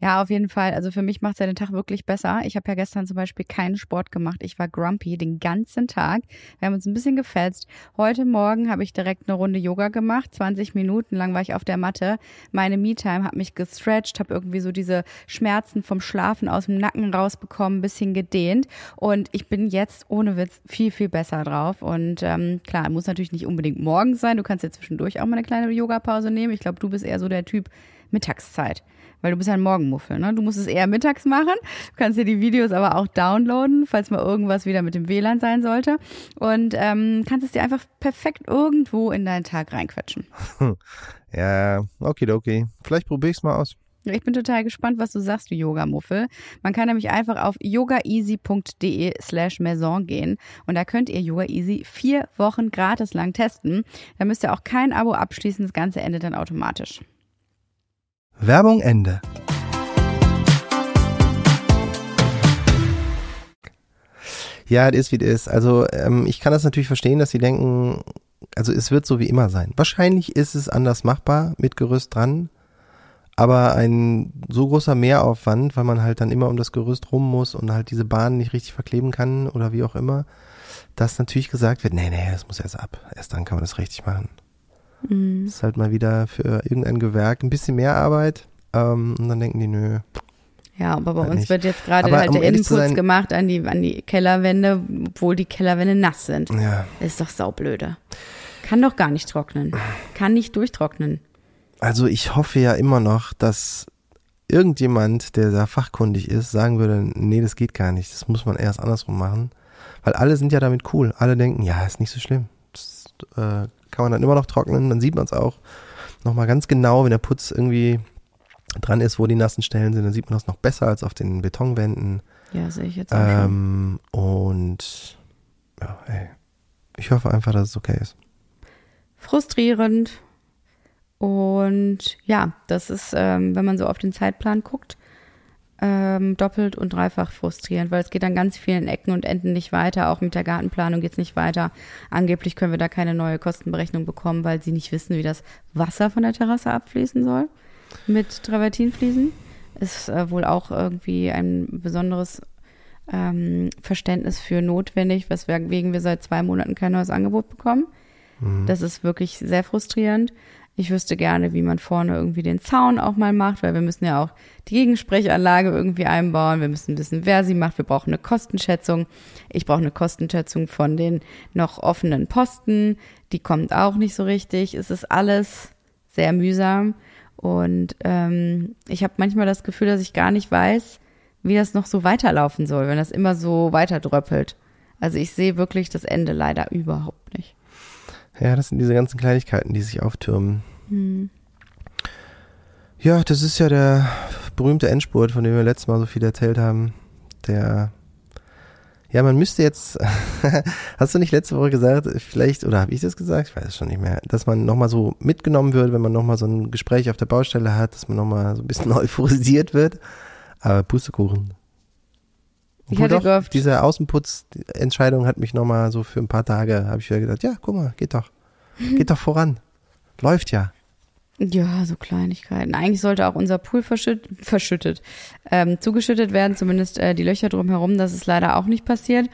Ja, auf jeden Fall. Also für mich macht es ja den Tag wirklich besser. Ich habe ja gestern zum Beispiel keinen Sport gemacht. Ich war grumpy den ganzen Tag. Wir haben uns ein bisschen gefetzt. Heute Morgen habe ich direkt eine Runde Yoga gemacht. 20 Minuten lang war ich auf der Matte. Meine Me-Time hat mich gestretched, habe irgendwie so diese Schmerzen vom Schlafen aus dem Nacken rausbekommen, ein bisschen gedehnt. Und ich bin jetzt ohne Witz viel, viel besser drauf. Und ähm, klar, muss natürlich nicht unbedingt morgens sein. Du kannst ja zwischendurch auch mal eine kleine Yoga-Pause nehmen. Ich glaube, du bist eher so der Typ Mittagszeit weil du bist ja ein Morgenmuffel, ne? Du musst es eher mittags machen. Du kannst dir die Videos aber auch downloaden, falls mal irgendwas wieder mit dem WLAN sein sollte. Und ähm, kannst es dir einfach perfekt irgendwo in deinen Tag reinquetschen. [laughs] Ja, okay, okay. Vielleicht probiere ich es mal aus. Ich bin total gespannt, was du sagst, du Yoga-Muffel. Man kann nämlich einfach auf yogaeasy.de slash maison gehen und da könnt ihr Yoga Easy vier Wochen gratis lang testen. Da müsst ihr auch kein Abo abschließen, das Ganze endet dann automatisch. Werbung Ende. Ja, es ist wie es ist. Also ähm, ich kann das natürlich verstehen, dass sie denken, also es wird so wie immer sein. Wahrscheinlich ist es anders machbar mit Gerüst dran, aber ein so großer Mehraufwand, weil man halt dann immer um das Gerüst rum muss und halt diese Bahnen nicht richtig verkleben kann oder wie auch immer, dass natürlich gesagt wird, nee, nee, das muss erst ab. Erst dann kann man das richtig machen. Mhm. ist halt mal wieder für irgendein Gewerk ein bisschen mehr Arbeit. Ähm, und dann denken die, nö. Ja, aber bei halt uns nicht. wird jetzt gerade halt um der Innenputz gemacht an die, an die Kellerwände, obwohl die Kellerwände nass sind. Ja. Das ist doch saublöde. Kann doch gar nicht trocknen. Kann nicht durchtrocknen. Also ich hoffe ja immer noch, dass irgendjemand, der da fachkundig ist, sagen würde, nee, das geht gar nicht. Das muss man erst andersrum machen. Weil alle sind ja damit cool. Alle denken, ja, ist nicht so schlimm. Das äh, kann man dann immer noch trocknen, dann sieht man es auch nochmal ganz genau, wenn der Putz irgendwie dran ist, wo die nassen Stellen sind, dann sieht man das noch besser als auf den Betonwänden. Ja, sehe ich jetzt auch schon. Ähm, und ja, ey, ich hoffe einfach, dass es okay ist. frustrierend. Und ja, das ist, ähm, wenn man so auf den Zeitplan guckt, ähm, doppelt und dreifach frustrierend, weil es geht an ganz vielen Ecken und Enden nicht weiter. Auch mit der Gartenplanung geht es nicht weiter. Angeblich können wir da keine neue Kostenberechnung bekommen, weil sie nicht wissen, wie das Wasser von der Terrasse abfließen soll mit Travertinfliesen. Ist äh, wohl auch irgendwie ein besonderes ähm, Verständnis für notwendig, weswegen wir seit zwei Monaten kein neues Angebot bekommen. Das ist wirklich sehr frustrierend. Ich wüsste gerne, wie man vorne irgendwie den Zaun auch mal macht, weil wir müssen ja auch die Gegensprechanlage irgendwie einbauen. Wir müssen wissen, wer sie macht. Wir brauchen eine Kostenschätzung. Ich brauche eine Kostenschätzung von den noch offenen Posten. Die kommt auch nicht so richtig. Es ist alles sehr mühsam. Und ähm, ich habe manchmal das Gefühl, dass ich gar nicht weiß, wie das noch so weiterlaufen soll, wenn das immer so weiterdröppelt. Also ich sehe wirklich das Ende leider überhaupt nicht. Ja, das sind diese ganzen Kleinigkeiten, die sich auftürmen. Ja, das ist ja der berühmte Endspurt, von dem wir letztes Mal so viel erzählt haben. Der, ja, man müsste jetzt, [laughs] hast du nicht letzte Woche gesagt, vielleicht, oder habe ich das gesagt? Ich weiß es schon nicht mehr, dass man nochmal so mitgenommen wird, wenn man nochmal so ein Gespräch auf der Baustelle hat, dass man nochmal so ein bisschen [laughs] euphorisiert Aber Pustekuchen. Ich Obwohl hatte gehofft- diese Außenputz-Entscheidung hat mich nochmal so für ein paar Tage, habe ich wieder gedacht, ja, guck mal, geht doch. [laughs] Geht doch voran. Läuft ja. Ja, so Kleinigkeiten. Eigentlich sollte auch unser Pool verschütt, verschüttet, ähm, zugeschüttet werden, zumindest äh, die Löcher drumherum. Das ist leider auch nicht passiert.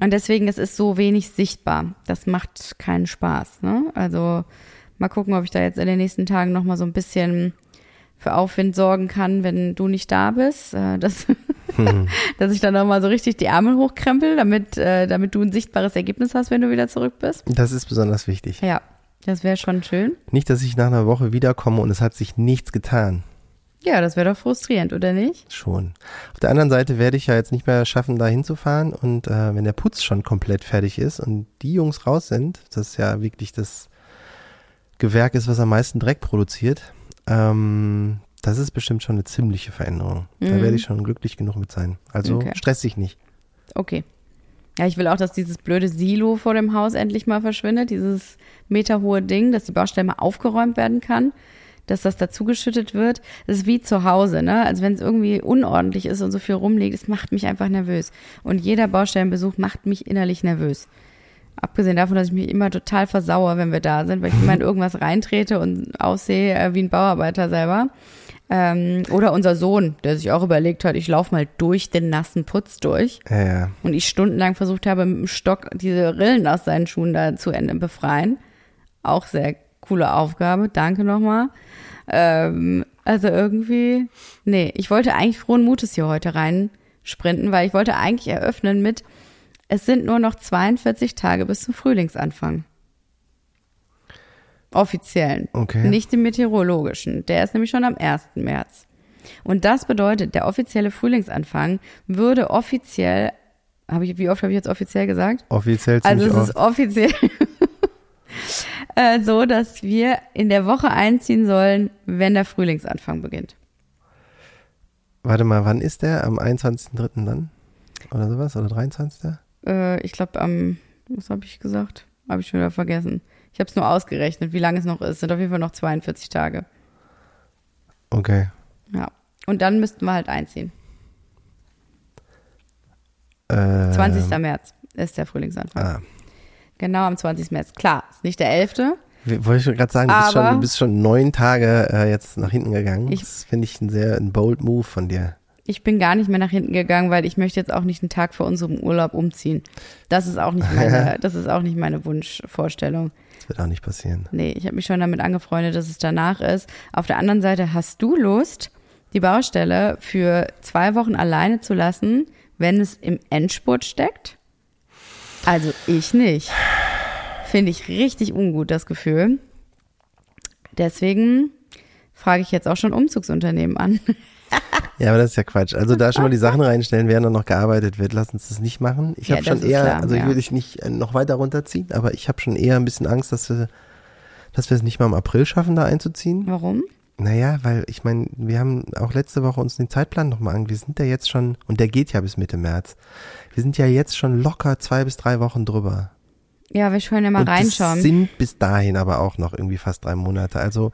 Und deswegen es ist so wenig sichtbar. Das macht keinen Spaß. Ne? Also mal gucken, ob ich da jetzt in den nächsten Tagen noch mal so ein bisschen für Aufwind sorgen kann, wenn du nicht da bist, äh, [laughs] dass, dass ich dann noch mal so richtig die Ärmel hochkrempel, damit, äh, damit du ein sichtbares Ergebnis hast, wenn du wieder zurück bist. Das ist besonders wichtig. Ja, das wäre schon schön. Nicht, dass ich nach einer Woche wiederkomme und es hat sich nichts getan. Ja, das wäre doch frustrierend, oder nicht? Schon. Auf der anderen Seite werde ich ja jetzt nicht mehr schaffen, da hinzufahren. Und äh, wenn der Putz schon komplett fertig ist und die Jungs raus sind, das ja wirklich das Gewerk ist, was am meisten Dreck produziert, ähm, das ist bestimmt schon eine ziemliche Veränderung. Da Mhm. werde ich schon glücklich genug mit sein. Also Okay. stress dich nicht. Okay. Ja, ich will auch, dass dieses blöde Silo vor dem Haus endlich mal verschwindet, dieses meterhohe Ding, dass die Baustelle mal aufgeräumt werden kann, dass das dazugeschüttet wird. Das ist wie zu Hause, ne? Also wenn es irgendwie unordentlich ist und so viel rumliegt, es macht mich einfach nervös. Und jeder Baustellenbesuch macht mich innerlich nervös. Abgesehen davon, dass ich mich immer total versauere, wenn wir da sind, weil ich immer in [laughs] irgendwas reintrete und aussehe äh, wie ein Bauarbeiter selber. Ähm, oder unser Sohn, der sich auch überlegt hat, ich laufe mal durch den nassen Putz durch. Ja, ja. Und ich stundenlang versucht habe, mit dem Stock diese Rillen aus seinen Schuhen da zu Ende befreien. Auch sehr coole Aufgabe. Danke nochmal. Ähm, also irgendwie, nee, ich wollte eigentlich frohen Mutes hier heute rein sprinten, weil ich wollte eigentlich eröffnen mit, es sind nur noch 42 Tage bis zum Frühlingsanfang. Offiziellen. Okay. Nicht dem meteorologischen. Der ist nämlich schon am 1. März. Und das bedeutet, der offizielle Frühlingsanfang würde offiziell, habe ich, wie oft habe ich jetzt offiziell gesagt? Offiziell Also ziemlich es ist offiziell [laughs] äh, so, dass wir in der Woche einziehen sollen, wenn der Frühlingsanfang beginnt. Warte mal, wann ist der? Am 21.03. dann? Oder sowas? Oder 23.? Äh, ich glaube am, was habe ich gesagt? Habe ich schon wieder vergessen. Ich habe es nur ausgerechnet, wie lange es noch ist. Sind auf jeden Fall noch 42 Tage. Okay. Ja. Und dann müssten wir halt einziehen. Äh, 20. März ist der Frühlingsanfang. Ah. Genau, am 20. März. Klar, ist nicht der 11. Wie- Wollte ich gerade sagen, du bist, schon, du bist schon neun Tage äh, jetzt nach hinten gegangen. Ich- das finde ich ein sehr ein bold Move von dir. Ich bin gar nicht mehr nach hinten gegangen, weil ich möchte jetzt auch nicht einen Tag vor unserem Urlaub umziehen. Das ist auch nicht [laughs] meine, das ist auch nicht meine Wunschvorstellung. Das wird auch nicht passieren. Nee, ich habe mich schon damit angefreundet, dass es danach ist. Auf der anderen Seite hast du Lust, die Baustelle für zwei Wochen alleine zu lassen, wenn es im Endspurt steckt? Also ich nicht. Finde ich richtig ungut, das Gefühl. Deswegen frage ich jetzt auch schon Umzugsunternehmen an. [laughs] Ja, aber das ist ja Quatsch. Also da schon mal die Sachen reinstellen, während dann noch gearbeitet wird. Lass uns das nicht machen. Ich Ja, habe schon eher, klar, also ich will dich nicht äh, noch weiter runterziehen, aber ich habe schon eher ein bisschen Angst, dass wir, dass wir es nicht mal im April schaffen, da einzuziehen. Warum? Naja, weil ich meine, wir haben auch letzte Woche uns den Zeitplan nochmal angesehen. Wir sind ja jetzt schon, und der geht ja bis Mitte März. Wir sind ja jetzt schon locker zwei bis drei Wochen drüber. Ja, wir können ja mal und reinschauen. Das sind bis dahin aber auch noch irgendwie fast drei Monate. Also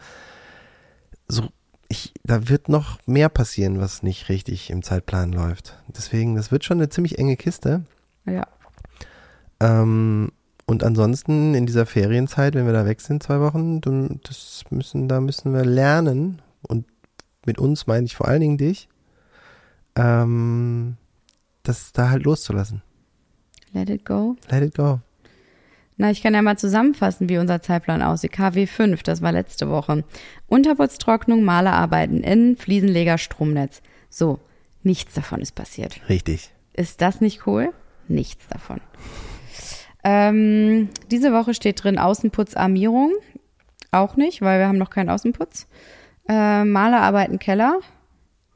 so, ich, da wird noch mehr passieren, was nicht richtig im Zeitplan läuft. Deswegen, das wird schon eine ziemlich enge Kiste. Ja. Ähm, und ansonsten in dieser Ferienzeit, wenn wir da weg sind, zwei Wochen, das müssen, da müssen wir lernen. Und mit uns meine ich vor allen Dingen dich, ähm, das da halt loszulassen. Let it go. Let it go. Na, ich kann ja mal zusammenfassen, wie unser Zeitplan aussieht. KW 5, das war letzte Woche. Unterputztrocknung, Malerarbeiten in Fliesenleger, Stromnetz. So, nichts davon ist passiert. Richtig. Ist das nicht cool? Nichts davon. Ähm, diese Woche steht drin Außenputzarmierung. Auch nicht, weil wir haben noch keinen Außenputz. Äh, Malerarbeiten Keller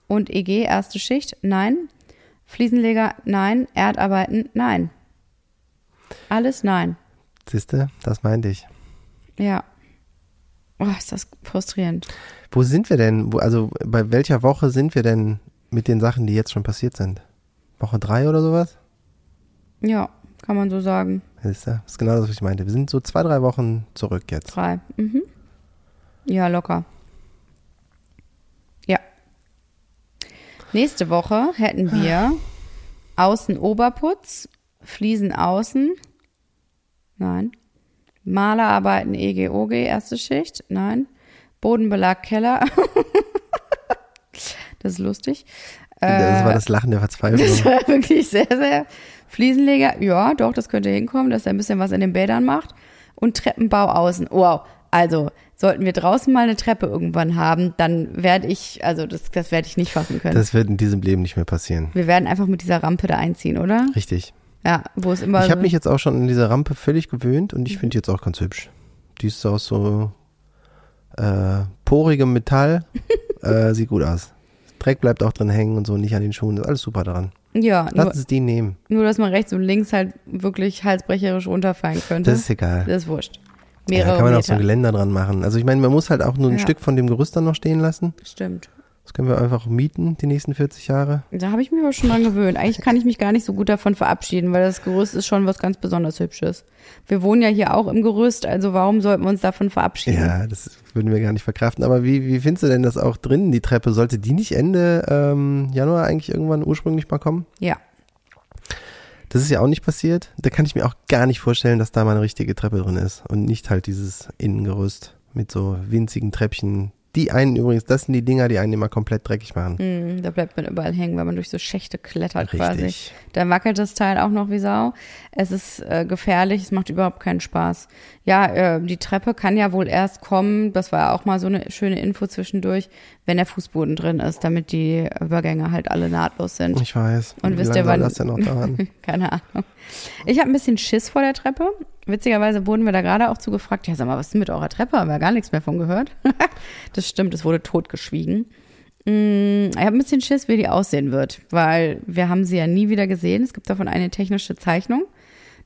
und EG erste Schicht. Nein. Fliesenleger, nein. Erdarbeiten, nein. Alles nein. Siehste, das meinte ich. Ja. Oh, ist das frustrierend. Wo sind wir denn? Also bei welcher Woche sind wir denn mit den Sachen, die jetzt schon passiert sind? Woche drei oder sowas? Ja, kann man so sagen. Siehst du? Das ist genau das, was ich meinte. Wir sind so zwei, drei Wochen zurück jetzt. Drei. Mhm. Ja, locker. Ja. Nächste Woche hätten wir [sighs] Außen-Oberputz, Fliesen außen. Nein. Malerarbeiten EGOG, erste Schicht. Nein. Bodenbelag Keller. [laughs] das ist lustig. Das Äh, war das Lachen der Verzweiflung. [laughs] das war wirklich sehr, sehr. Fliesenleger, ja, doch, das könnte hinkommen, dass er ein bisschen was in den Bädern macht. Und Treppenbau außen. Wow. Also, sollten wir draußen mal eine Treppe irgendwann haben, dann werde ich, also das, das werde ich nicht fassen können. Das wird in diesem Leben nicht mehr passieren. wir werden einfach mit dieser Rampe da einziehen, oder? Richtig. Ja, wo es immer. Ich habe so- mich jetzt auch schon an diese Rampe völlig gewöhnt und ich finde die jetzt auch ganz hübsch. Die ist aus so äh, porigem Metall. [laughs] äh, sieht gut aus. Dreck bleibt auch drin hängen und so, nicht an den Schuhen. Das ist alles super daran. ja, Lass nur, uns die nehmen. nur, dass man rechts und links halt wirklich halsbrecherisch runterfallen könnte. Das ist egal. Das ist wurscht. Ja, Mehrere da kann man auch so ein Meter. Geländer dran machen. Also ich meine, man muss halt auch nur ein Ja. Stück von dem Gerüst dann noch stehen lassen. Stimmt. Das können wir einfach mieten, die nächsten 40 Jahre. Da habe ich mich aber schon dran gewöhnt. Eigentlich kann ich mich gar nicht so gut davon verabschieden, weil das Gerüst ist schon was ganz besonders Hübsches. Wir wohnen ja hier auch im Gerüst, also warum sollten wir uns davon verabschieden? Ja, das würden wir gar nicht verkraften. Aber wie, wie findest du denn das auch drinnen, die Treppe? Sollte die nicht Ende ähm, Januar eigentlich irgendwann ursprünglich mal kommen? Ja. Das ist ja auch nicht passiert. Da kann ich mir auch gar nicht vorstellen, dass da mal eine richtige Treppe drin ist und nicht halt dieses Innengerüst mit so winzigen Treppchen. Die einen übrigens, das sind die Dinger, die einen immer komplett dreckig machen. Hm, da bleibt man überall hängen, weil man durch so Schächte klettert quasi. Richtig. Da wackelt das Teil auch noch wie Sau. Es ist äh, gefährlich, es macht überhaupt keinen Spaß. Ja, äh, die Treppe kann ja wohl erst kommen, das war auch mal so eine schöne Info zwischendurch, wenn der Fußboden drin ist, damit die Übergänge halt alle nahtlos sind. Ich weiß. Und wie wisst ihr, wann- das denn noch dauern? [laughs] Keine Ahnung. Ich habe ein bisschen Schiss vor der Treppe. Witzigerweise wurden wir da gerade auch zu gefragt, ja, sag mal, was ist denn mit eurer Treppe? Haben wir gar nichts mehr von gehört. [laughs] das stimmt, es wurde totgeschwiegen. Mm, Ich habe ein bisschen Schiss, wie die aussehen wird, weil wir haben sie ja nie wieder gesehen. Es gibt davon eine technische Zeichnung.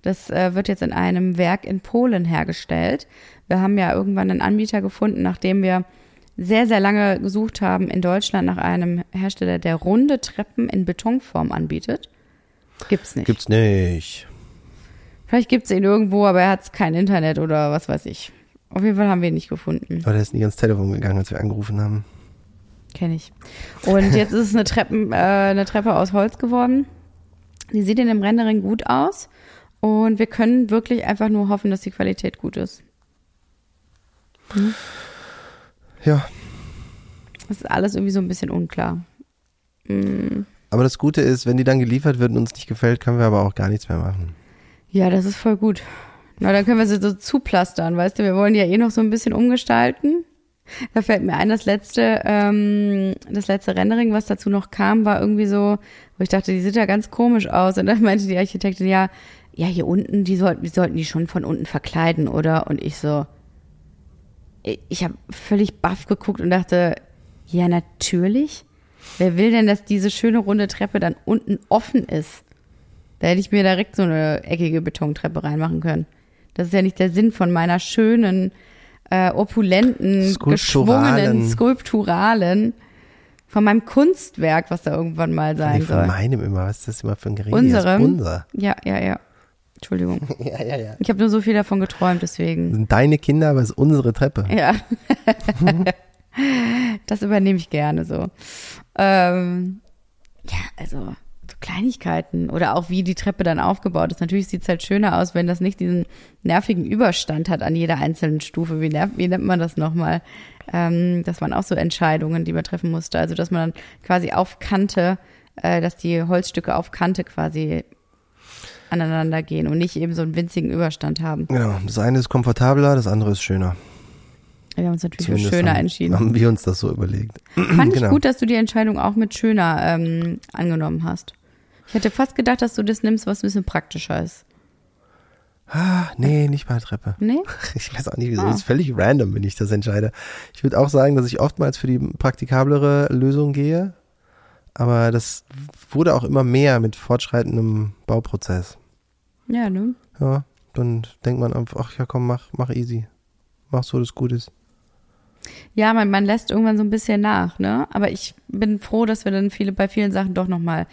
Das äh, wird jetzt in einem Werk in Polen hergestellt. Wir haben ja irgendwann einen Anbieter gefunden, nachdem wir sehr, sehr lange gesucht haben in Deutschland nach einem Hersteller, der runde Treppen in Betonform anbietet. Gibt's nicht. Gibt's nicht. Vielleicht gibt's ihn irgendwo, aber er hat kein Internet oder was weiß ich. Auf jeden Fall haben wir ihn nicht gefunden. Aber der ist nicht ans Telefon gegangen, als wir angerufen haben. Kenne ich. Und jetzt ist es eine, Treppen, äh, eine Treppe aus Holz geworden. Die sieht in dem Rendering gut aus. Und wir können wirklich einfach nur hoffen, dass die Qualität gut ist. Ja. Das ist alles irgendwie so ein bisschen unklar. Mm, Aber das Gute ist, wenn die dann geliefert wird und uns nicht gefällt, können wir aber auch gar nichts mehr machen. Ja, das ist voll gut. Na, dann können wir sie so zuplastern, weißt du? Wir wollen die ja eh noch so ein bisschen umgestalten. Da fällt mir ein, das letzte, ähm, das letzte Rendering, was dazu noch kam, war irgendwie so, wo ich dachte, die sieht ja ganz komisch aus. Und dann meinte die Architektin, ja, ja, hier unten, die sollten, die sollten die schon von unten verkleiden, oder? Und ich so, ich, ich habe völlig baff geguckt und dachte, ja, natürlich. Wer will denn, dass diese schöne runde Treppe dann unten offen ist? Da hätte ich mir direkt so eine eckige Betontreppe reinmachen können. Das ist ja nicht der Sinn von meiner schönen, äh, opulenten, geschwungenen, skulpturalen, von meinem Kunstwerk, was da irgendwann mal sein Nee, von soll. meinem immer. Was ist das immer für ein Gerät? Unserem? Unser. Ja, ja, ja. Entschuldigung. [laughs] Ja, ja, ja. Ich habe nur so viel davon geträumt, deswegen. Das sind deine Kinder, aber es ist unsere Treppe. [laughs] Ja. das übernehme ich gerne so. Ähm, ja, also so Kleinigkeiten oder auch wie die Treppe dann aufgebaut ist. Natürlich sieht es halt schöner aus, wenn das nicht diesen nervigen Überstand hat an jeder einzelnen Stufe. Wie, nerv, wie nennt man das nochmal? Ähm, das waren auch so Entscheidungen, die man treffen musste. Also dass man dann quasi auf Kante, äh, dass die Holzstücke auf Kante quasi aneinander gehen und nicht eben so einen winzigen Überstand haben. Genau. Das eine ist komfortabler, das andere ist schöner. Wir haben uns natürlich für Zumindest schöner haben, entschieden. Haben wir uns das so überlegt. Fand [clears throat] ich Genau. gut, dass du die Entscheidung auch mit schöner ähm, angenommen hast. Ich hätte fast gedacht, dass du das nimmst, was ein bisschen praktischer ist. Ah, nee, nicht bei der Treppe. Nee? [laughs] Ich weiß auch nicht, wieso. Ah. Das ist völlig random, wenn ich das entscheide. Ich würde auch sagen, dass ich oftmals für die praktikablere Lösung gehe. Aber das wurde auch immer mehr mit fortschreitendem Bauprozess. Ja, ne? Ja, dann denkt man einfach, ach ja, komm, mach, mach easy. Mach so, das gut ist. Ja, man, man lässt irgendwann so ein bisschen nach, ne? Aber ich bin froh, dass wir dann viele, bei vielen Sachen doch nochmal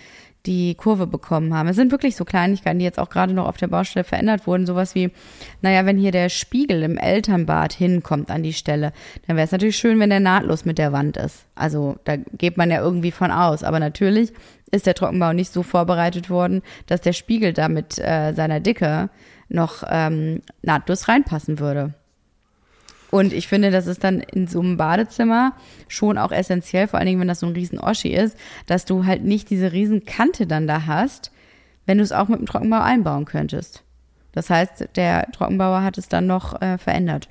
die Kurve bekommen haben. Es sind wirklich so Kleinigkeiten, die jetzt auch gerade noch auf der Baustelle verändert wurden. Sowas wie, naja, wenn hier der Spiegel im Elternbad hinkommt an die Stelle, dann wäre es natürlich schön, wenn der nahtlos mit der Wand ist. Also da geht man ja irgendwie von aus. Aber natürlich ist der Trockenbau nicht so vorbereitet worden, dass der Spiegel da mit äh, seiner Dicke noch ähm, nahtlos reinpassen würde. Und ich finde, das ist dann in so einem Badezimmer schon auch essentiell, vor allen Dingen, wenn das so ein riesen Oschi ist, dass du halt nicht diese riesen Kante dann da hast, wenn du es auch mit dem Trockenbau einbauen könntest. Das heißt, der Trockenbauer hat es dann noch äh, verändert.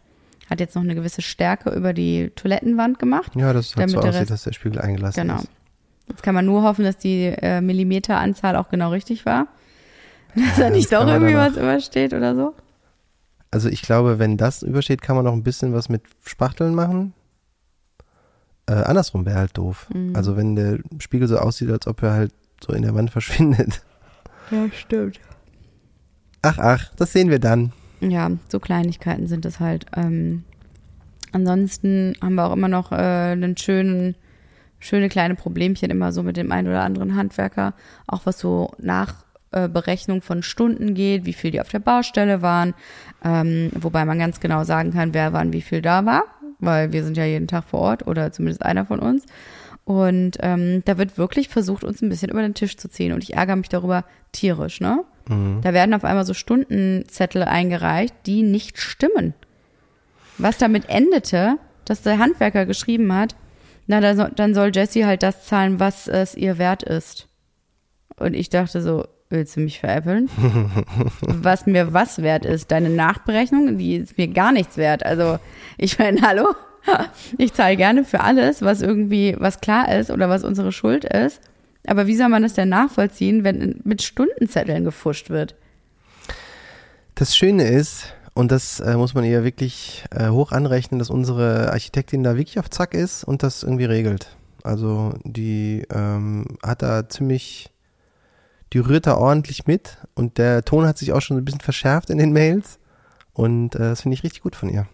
Hat jetzt noch eine gewisse Stärke über die Toilettenwand gemacht. Ja, das hat so aussieht, Rest- dass der Spiegel eingelassen Genau. ist. Jetzt kann man nur hoffen, dass die äh, Millimeteranzahl auch genau richtig war. [laughs] Dass da nicht doch irgendwie was übersteht oder so. Also ich glaube, wenn das übersteht, kann man noch ein bisschen was mit Spachteln machen. Äh, andersrum wäre halt doof. Mhm. Also wenn der Spiegel so aussieht, als ob er halt so in der Wand [laughs] verschwindet. Ja, stimmt. Ach, ach, das sehen wir dann. ja, so Kleinigkeiten sind es halt. Ähm, ansonsten haben wir auch immer noch äh, einen schönen, schöne kleine Problemchen immer so mit dem einen oder anderen Handwerker, auch was so nach äh, Berechnung von Stunden geht, wie viel die auf der Baustelle waren, ähm, wobei man ganz genau sagen kann, wer wann wie viel da war, weil wir sind ja jeden Tag vor Ort oder zumindest einer von uns. Und ähm, da wird wirklich versucht, uns ein bisschen über den Tisch zu ziehen. Und ich ärgere mich darüber tierisch, ne? Da werden auf einmal so Stundenzettel eingereicht, die nicht stimmen. Was damit endete, dass der Handwerker geschrieben hat, na, dann soll Jessie halt das zahlen, was es ihr wert ist. Und ich dachte so, willst du mich veräppeln? [laughs] was mir was wert ist? Deine Nachberechnung, die ist mir gar nichts wert. Also, ich meine, hallo? [laughs] Ich zahle gerne für alles, was irgendwie, was klar ist oder was unsere Schuld ist. Aber wie soll man das denn nachvollziehen, wenn mit Stundenzetteln gefuscht wird? Das Schöne ist, und das äh, muss man ihr wirklich äh, hoch anrechnen, dass unsere Architektin da wirklich auf Zack ist und das irgendwie regelt. Also die ähm, hat da ziemlich, die rührt da ordentlich mit und der Ton hat sich auch schon ein bisschen verschärft in den Mails und äh, das finde ich richtig gut von ihr.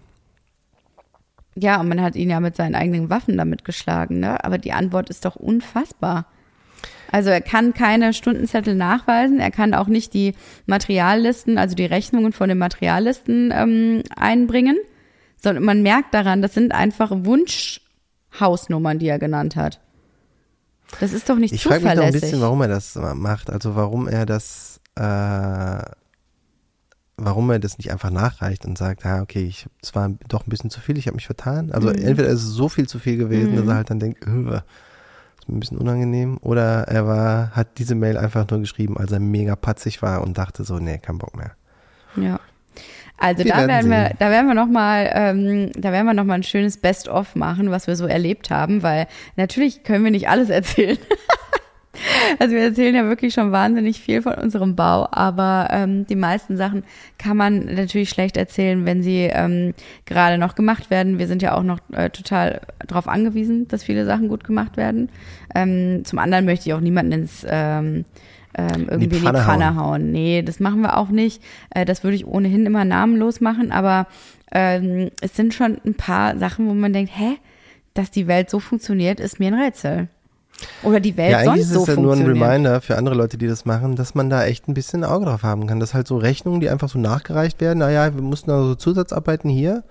Ja, und man hat ihn ja mit seinen eigenen Waffen damit geschlagen, ne? Aber die Antwort ist doch unfassbar. Also er kann keine Stundenzettel nachweisen, er kann auch nicht die Materiallisten, also die Rechnungen von den Materiallisten ähm, einbringen, sondern man merkt daran, das sind einfach Wunschhausnummern, die er genannt hat. Das ist doch nicht Ich frage mich noch ein zuverlässig. bisschen, warum er das macht. Also warum er das, äh, warum er das nicht einfach nachreicht und sagt, ah, okay, ich, es war doch ein bisschen zu viel, ich habe mich vertan. Also Mhm. entweder ist es so viel zu viel gewesen, dass er halt dann denkt, äh, ist mir ein bisschen unangenehm, oder er war, hat diese Mail einfach nur geschrieben, als er mega patzig war und dachte so, nee, kein Bock mehr. Ja. Also Wir da werden werden wir, da werden wir noch mal, ähm, da werden wir noch mal ein schönes Best-of machen, was wir so erlebt haben, weil natürlich können wir nicht alles erzählen. [laughs] Also wir erzählen ja wirklich schon wahnsinnig viel von unserem Bau, aber ähm, die meisten Sachen kann man natürlich schlecht erzählen, wenn sie ähm, gerade noch gemacht werden. Wir sind ja auch noch äh, total darauf angewiesen, dass viele Sachen gut gemacht werden. Ähm, zum anderen möchte ich auch niemanden ins ähm, ähm, irgendwie in die Pfanne, Pfanne hauen. hauen. Nee, das machen wir auch nicht. Äh, das würde ich ohnehin immer namenlos machen, aber ähm, es sind schon ein paar Sachen, wo man denkt, hä, dass die Welt so funktioniert, ist mir ein Rätsel. Oder die Welt ja, sonst ist so es ja nur ein Reminder für andere Leute, die das machen, dass man da echt ein bisschen Auge drauf haben kann. Dass halt so Rechnungen, die einfach so nachgereicht werden, naja, wir mussten da so Zusatzarbeiten hier,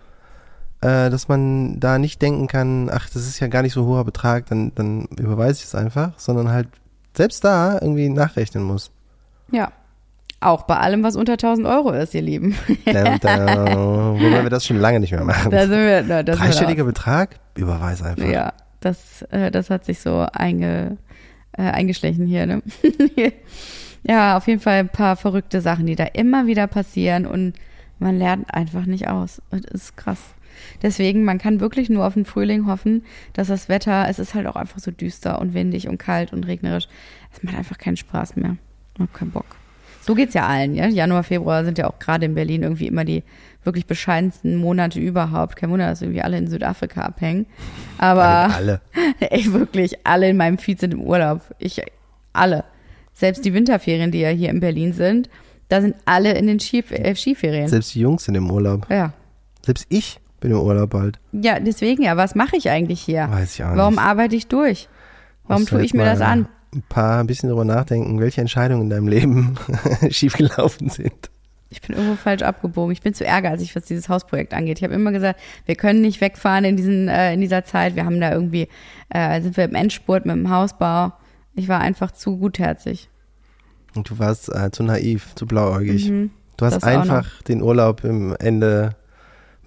äh, dass man da nicht denken kann, ach, das ist ja gar nicht so hoher Betrag, dann, dann überweise ich es einfach, sondern halt selbst da irgendwie nachrechnen muss. Ja. Auch bei allem, was unter 1000 Euro ist, ihr Lieben. wobei wir das schon lange nicht mehr machen. Da sind wir, na, Dreistelliger Betrag, überweis einfach. Ja, das, äh, das hat sich so einge, äh, eingeschlichen hier. Ne? [laughs] ja, auf jeden Fall ein paar verrückte Sachen, die da immer wieder passieren und man lernt einfach nicht aus. Das ist krass. Deswegen, man kann wirklich nur auf den Frühling hoffen, dass das Wetter, es ist halt auch einfach so düster und windig und kalt und regnerisch. Es macht einfach keinen Spaß mehr. Ich hab keinen Bock. So geht's ja allen, ja. Januar, Februar sind ja auch gerade in Berlin irgendwie immer die wirklich bescheidensten Monate überhaupt. Kein Wunder, dass irgendwie alle in Südafrika abhängen. Aber alle. [laughs] ey, wirklich, alle in meinem Feed sind im Urlaub. Ich, alle. Selbst die Winterferien, die ja hier in Berlin sind, da sind alle in den Skif äh, Skiferien. Selbst die Jungs sind im Urlaub. Ja. Selbst ich bin im Urlaub bald. Ja, deswegen ja. Was mache ich eigentlich hier? Weiß ich auch nicht. Warum arbeite ich durch? Warum tue ich mir das an? Ein paar, ein bisschen darüber nachdenken, welche Entscheidungen in deinem Leben [laughs] schiefgelaufen sind. Ich bin irgendwo falsch abgebogen. Ich bin zu ärgerlich, was dieses Hausprojekt angeht. Ich habe immer gesagt, wir können nicht wegfahren in, diesen, äh, in dieser Zeit. Wir haben da irgendwie, äh, sind wir im Endspurt mit dem Hausbau. Ich war einfach zu gutherzig. Und du warst äh, zu naiv, zu blauäugig. Mhm, du hast einfach den Urlaub im Ende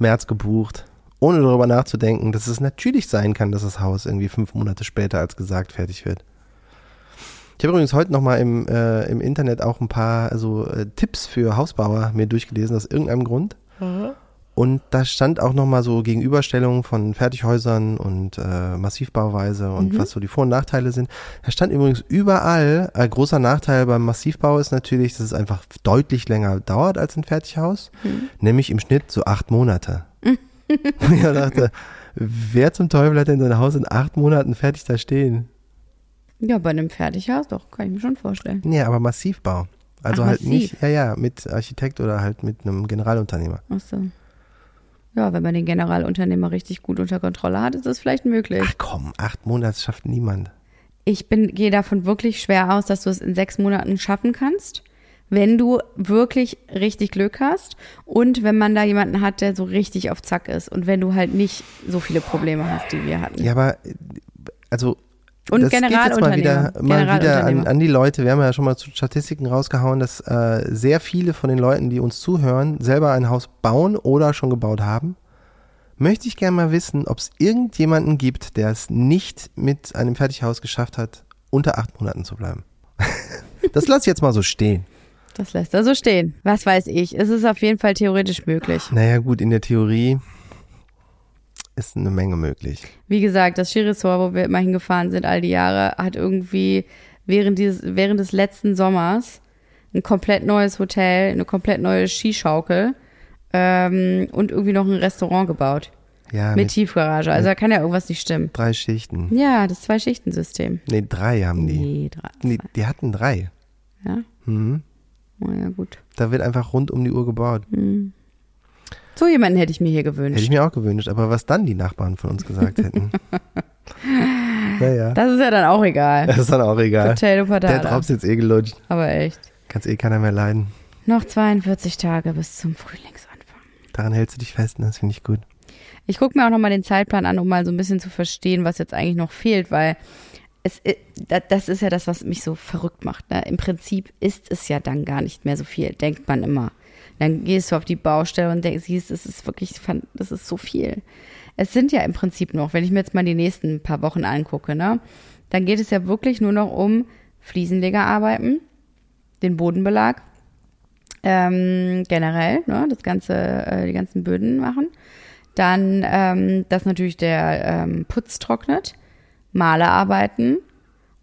März gebucht, ohne darüber nachzudenken, dass es natürlich sein kann, dass das Haus irgendwie fünf Monate später als gesagt fertig wird. Ich habe übrigens heute nochmal im, äh, im Internet auch ein paar also, äh, Tipps für Hausbauer mir durchgelesen, aus irgendeinem Grund. Mhm. Und da stand auch nochmal so Gegenüberstellungen von Fertighäusern und äh, Massivbauweise und mhm. was so die Vor- und Nachteile sind. Da stand übrigens überall, ein äh, großer Nachteil beim Massivbau ist natürlich, dass es einfach deutlich länger dauert als ein Fertighaus, mhm. nämlich im Schnitt so acht Monate. [laughs] ich dachte, wer zum Teufel hat denn sein Haus in acht Monaten fertig da stehen? Ja, bei einem Fertighaus doch, kann ich mir schon vorstellen. Ja, aber Massivbau. Also Ach, halt massiv. nicht, ja, ja, mit Architekt oder halt mit einem Generalunternehmer. Ach so. Ja, wenn man den Generalunternehmer richtig gut unter Kontrolle hat, ist das vielleicht möglich. Ach komm, acht Monate schafft niemand. Ich bin, gehe davon wirklich schwer aus, dass du es in sechs Monaten schaffen kannst, wenn du wirklich richtig Glück hast und wenn man da jemanden hat, der so richtig auf Zack ist und wenn du halt nicht so viele Probleme hast, die wir hatten. Ja, aber also und das. Geht jetzt mal wieder, mal wieder an, an, die Leute. Wir haben ja schon mal Statistiken rausgehauen, dass äh, sehr viele von den Leuten, die uns zuhören, selber ein Haus bauen oder schon gebaut haben. Möchte ich gerne mal wissen, ob es irgendjemanden gibt, der es nicht mit einem Fertighaus geschafft hat, unter acht Monaten zu bleiben. [laughs] das lasse ich jetzt mal so stehen. Das lässt er so stehen. Was weiß ich. Es ist auf jeden Fall theoretisch möglich. Naja, gut, in der Theorie ist eine Menge möglich. Wie gesagt, das Skiresort, wo wir immer hingefahren sind, all die Jahre, hat irgendwie während, dieses, während des letzten Sommers ein komplett neues Hotel, eine komplett neue Skischaukel ähm, und irgendwie noch ein Restaurant gebaut. Ja, mit, mit Tiefgarage. Also da kann ja irgendwas nicht stimmen. Drei Schichten. Ja, das Zwei-Schichten-System. Nee, drei haben die. Nee, drei. Nee, die hatten drei. Ja? Mhm. Oh ja, gut. Da wird einfach rund um die Uhr gebaut. Mhm. So jemanden hätte ich mir hier gewünscht. Hätte ich mir auch gewünscht, aber was dann die Nachbarn von uns gesagt hätten. [laughs] naja. Das ist ja dann auch egal. Das ist dann auch egal. Potato, Potato. Der Drops jetzt eh gelutscht. Aber echt. Kann's eh keiner mehr leiden. Noch 42 Tage bis zum Frühlingsanfang. Daran hältst du dich fest, ne? das finde ich gut. Ich gucke mir auch nochmal den Zeitplan an, um mal so ein bisschen zu verstehen, was jetzt eigentlich noch fehlt, weil es, äh, das ist ja das, was mich so verrückt macht. Ne? Im Prinzip ist es ja dann gar nicht mehr so viel, denkt man immer. Dann gehst du auf die Baustelle und denkst, siehst, das ist wirklich, das ist so viel. Es sind ja im Prinzip noch, wenn ich mir jetzt mal die nächsten paar Wochen angucke, ne, dann geht es ja wirklich nur noch um Fliesenlegerarbeiten, den Bodenbelag, ähm, generell, ne, das ganze, äh, die ganzen Böden machen. Dann, ähm, dass natürlich der ähm, Putz trocknet, Malerarbeiten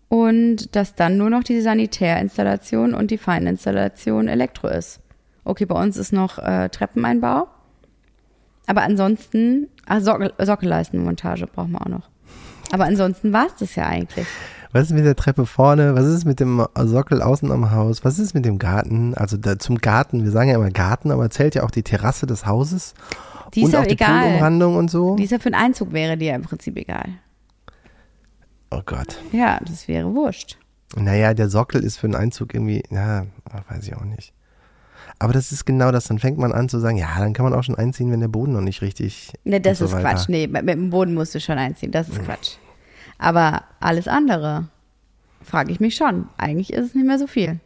und dass dann nur noch die Sanitärinstallation und die Feininstallation Elektro ist. Okay, bei uns ist noch äh, Treppeneinbau. Aber ansonsten, ah, Sockel, Sockelleistenmontage brauchen wir auch noch. Aber ansonsten war es das ja eigentlich. Was ist mit der Treppe vorne? Was ist mit dem Sockel außen am Haus? Was ist mit dem Garten? Also da, zum Garten, wir sagen ja immer Garten, aber zählt ja auch die Terrasse des Hauses. Die ist und ja auch die egal. Poolumrandung und so. Die ist ja für einen Einzug wäre die ja im Prinzip egal. Oh Gott. Ja, das wäre wurscht. Naja, der Sockel ist für einen Einzug irgendwie, ja, weiß ich auch nicht. Aber das ist genau das. Dann fängt man an zu sagen, ja, dann kann man auch schon einziehen, wenn der Boden noch nicht richtig. Ne, das und ist so weiter. Quatsch. Nee, mit, mit dem Boden musst du schon einziehen. Das ist Quatsch. Aber alles andere frage ich mich schon. Eigentlich ist es nicht mehr so viel.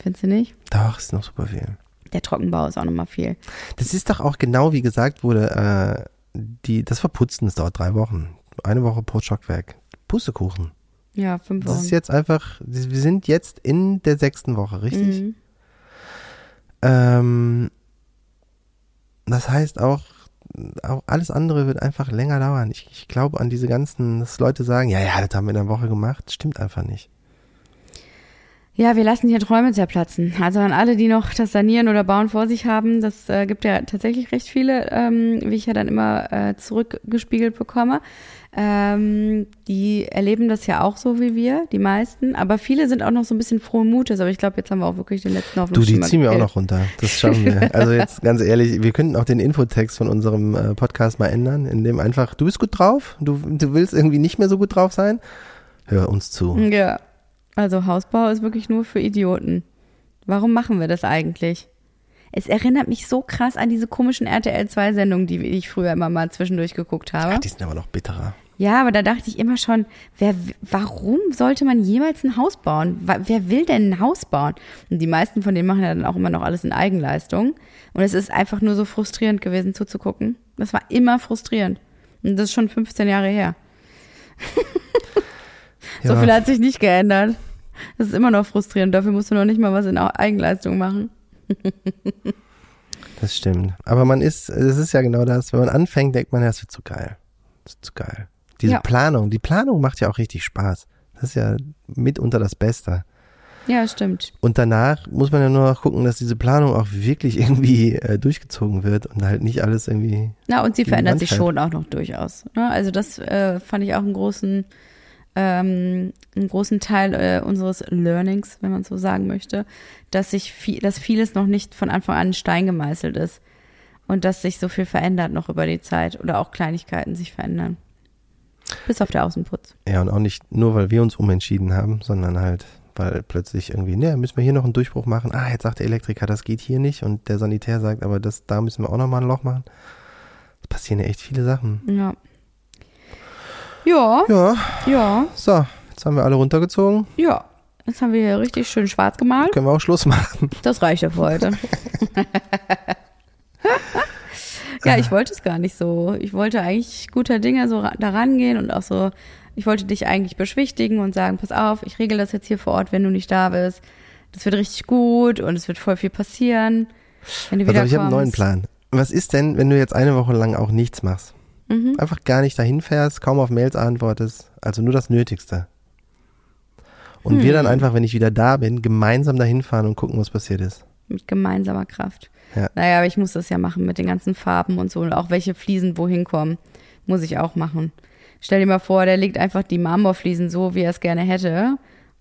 Findest du nicht? Doch, ist noch super viel. Der Trockenbau ist auch nochmal viel. Das ist doch auch genau wie gesagt wurde, äh, die, das Verputzen, das dauert drei Wochen. Eine Woche pro Stockwerk. Pustekuchen. Ja, fünf Das Wochen. ist jetzt einfach, wir sind jetzt in der sechsten Woche, richtig? Mhm. Ähm, das heißt auch, auch alles andere wird einfach länger dauern. Ich, ich glaube an diese ganzen, dass Leute sagen, ja, ja, das haben wir in einer Woche gemacht. Stimmt einfach nicht. Ja, wir lassen hier Träume zerplatzen. Also an alle, die noch das Sanieren oder Bauen vor sich haben, das äh, gibt ja tatsächlich recht viele, ähm, wie ich ja dann immer äh, zurückgespiegelt bekomme. Ähm, die erleben das ja auch so wie wir, die meisten. Aber viele sind auch noch so ein bisschen frohen Mutes. Aber ich glaube, jetzt haben wir auch wirklich den letzten Du, Hoffnungsschimmer die ziehen wir auch noch runter. Das schaffen wir. [laughs] Also jetzt ganz ehrlich, wir könnten auch den Infotext von unserem äh, Podcast mal ändern, indem einfach, du bist gut drauf, du, du willst irgendwie nicht mehr so gut drauf sein, hör uns zu. Ja, also Hausbau ist wirklich nur für Idioten. Warum machen wir das eigentlich? Es erinnert mich so krass an diese komischen RTL-2-Sendungen, die ich früher immer mal zwischendurch geguckt habe. Ach, die sind aber noch bitterer. Ja, aber da dachte ich immer schon, wer, warum sollte man jemals ein Haus bauen? Wer will denn ein Haus bauen? Und die meisten von denen machen ja dann auch immer noch alles in Eigenleistung. Und es ist einfach nur so frustrierend gewesen zuzugucken. Das war immer frustrierend. Und das ist schon 15 Jahre her. [laughs] So Ja. viel hat sich nicht geändert. Das ist immer noch frustrierend. Dafür musst du noch nicht mal was in Eigenleistung machen. Das stimmt. Aber man ist, es ist ja genau das, wenn man anfängt, denkt man, ja, es wird zu geil. Das ist zu geil. Diese Ja. Planung, die Planung macht ja auch richtig Spaß. Das ist ja mitunter das Beste. Ja, stimmt. Und danach muss man ja nur noch gucken, dass diese Planung auch wirklich [laughs] irgendwie äh, durchgezogen wird und halt nicht alles irgendwie. Na, und sie verändert sich schon auch noch durchaus. Ne? Also das äh, fand ich auch einen großen, ähm, einen großen Teil äh, unseres Learnings, wenn man so sagen möchte, dass sich viel, dass vieles noch nicht von Anfang an in Stein gemeißelt ist und dass sich so viel verändert noch über die Zeit oder auch Kleinigkeiten sich verändern. Bis auf der Außenputz. Ja, und auch nicht nur, weil wir uns umentschieden haben, sondern halt, weil plötzlich irgendwie, ne, müssen wir hier noch einen Durchbruch machen. Ah, jetzt sagt der Elektriker, das geht hier nicht. Und der Sanitär sagt, aber das, da müssen wir auch nochmal ein Loch machen. Es passieren ja echt viele Sachen. Ja. Ja, Ja, ja, so, jetzt haben wir alle runtergezogen. ja. Jetzt haben wir hier richtig schön schwarz gemalt. Können wir auch Schluss machen. Das reicht ja für heute. [laughs] ja, ich wollte es gar nicht so. Ich wollte eigentlich guter Dinge so da rangehen und auch so, ich wollte dich eigentlich beschwichtigen und sagen, pass auf, ich regel das jetzt hier vor Ort, wenn du nicht da bist. Das wird richtig gut und es wird voll viel passieren, wenn du Pass wieder ich habe einen neuen Plan. Was ist denn, wenn du jetzt eine Woche lang auch nichts machst? Mhm. Einfach gar nicht dahin fährst, kaum auf Mails antwortest, also nur das Nötigste. Und wir Hm. dann einfach, wenn ich wieder da bin, gemeinsam dahin fahren und gucken, was passiert ist. Mit gemeinsamer Kraft. Ja. Naja, aber ich muss das ja machen mit den ganzen Farben und so und auch welche Fliesen wohin kommen. Muss ich auch machen. Stell dir mal vor, der legt einfach die Marmorfliesen so, wie er es gerne hätte,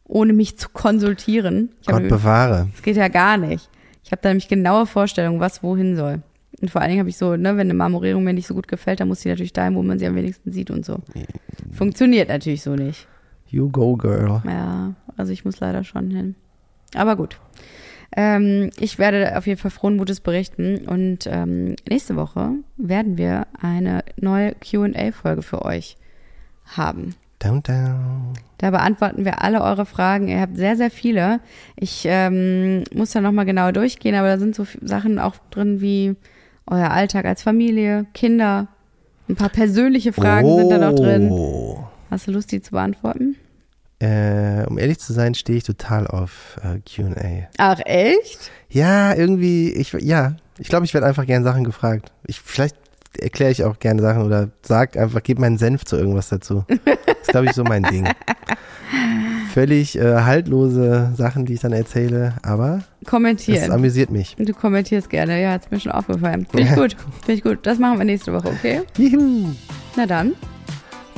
ohne mich zu konsultieren. Ich hab Gott bewahre. Das geht ja gar nicht. Ich habe da nämlich genaue Vorstellungen, was wohin soll. Und vor allen Dingen habe ich so, ne, wenn eine Marmorierung mir nicht so gut gefällt, dann muss sie natürlich dahin, wo man sie am wenigsten sieht und so. Funktioniert natürlich so nicht. You go, girl. Ja, also ich muss leider schon hin. Aber gut. Ähm, ich werde auf jeden Fall frohen Mutes berichten und ähm, nächste Woche werden wir eine neue QA-Folge für euch haben. Down, down. Da beantworten wir alle eure Fragen. Ihr habt sehr, sehr viele. Ich ähm, muss da nochmal genau durchgehen, aber da sind so Sachen auch drin wie euer Alltag als Familie, Kinder. Ein paar persönliche Fragen sind da noch drin. Oh. Hast du Lust, die zu beantworten? Äh, um ehrlich zu sein, stehe ich total auf äh, Q&A. Ach, echt? Ja, irgendwie, ich, ja, ich glaube, ich werde einfach gern Sachen gefragt. Ich, vielleicht erkläre ich auch gerne Sachen oder sag einfach, gib meinen Senf zu irgendwas dazu. Das [laughs] ist, glaube ich, so mein Ding. Völlig äh, haltlose Sachen, die ich dann erzähle, aber es Kommentieren. amüsiert mich. Du kommentierst gerne, ja, hat's mir schon aufgefallen. Finde ich gut, finde ich gut. Das machen wir nächste Woche, okay? Juhu. Na dann.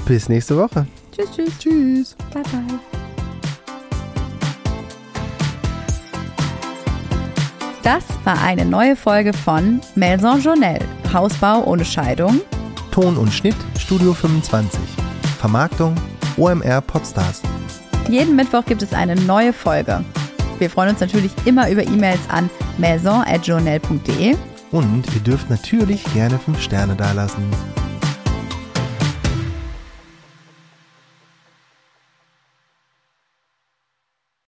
Bis nächste Woche. Tschüss, tschüss. Tschüss. Bye, bye. Das war eine neue Folge von Maison Journal. Hausbau ohne Scheidung. Ton und Schnitt Studio 25. Vermarktung OMR Podstars. Jeden Mittwoch gibt es eine neue Folge. Wir freuen uns natürlich immer über E-Mails an maison.journal.de. Und ihr dürft natürlich gerne 5 Sterne dalassen.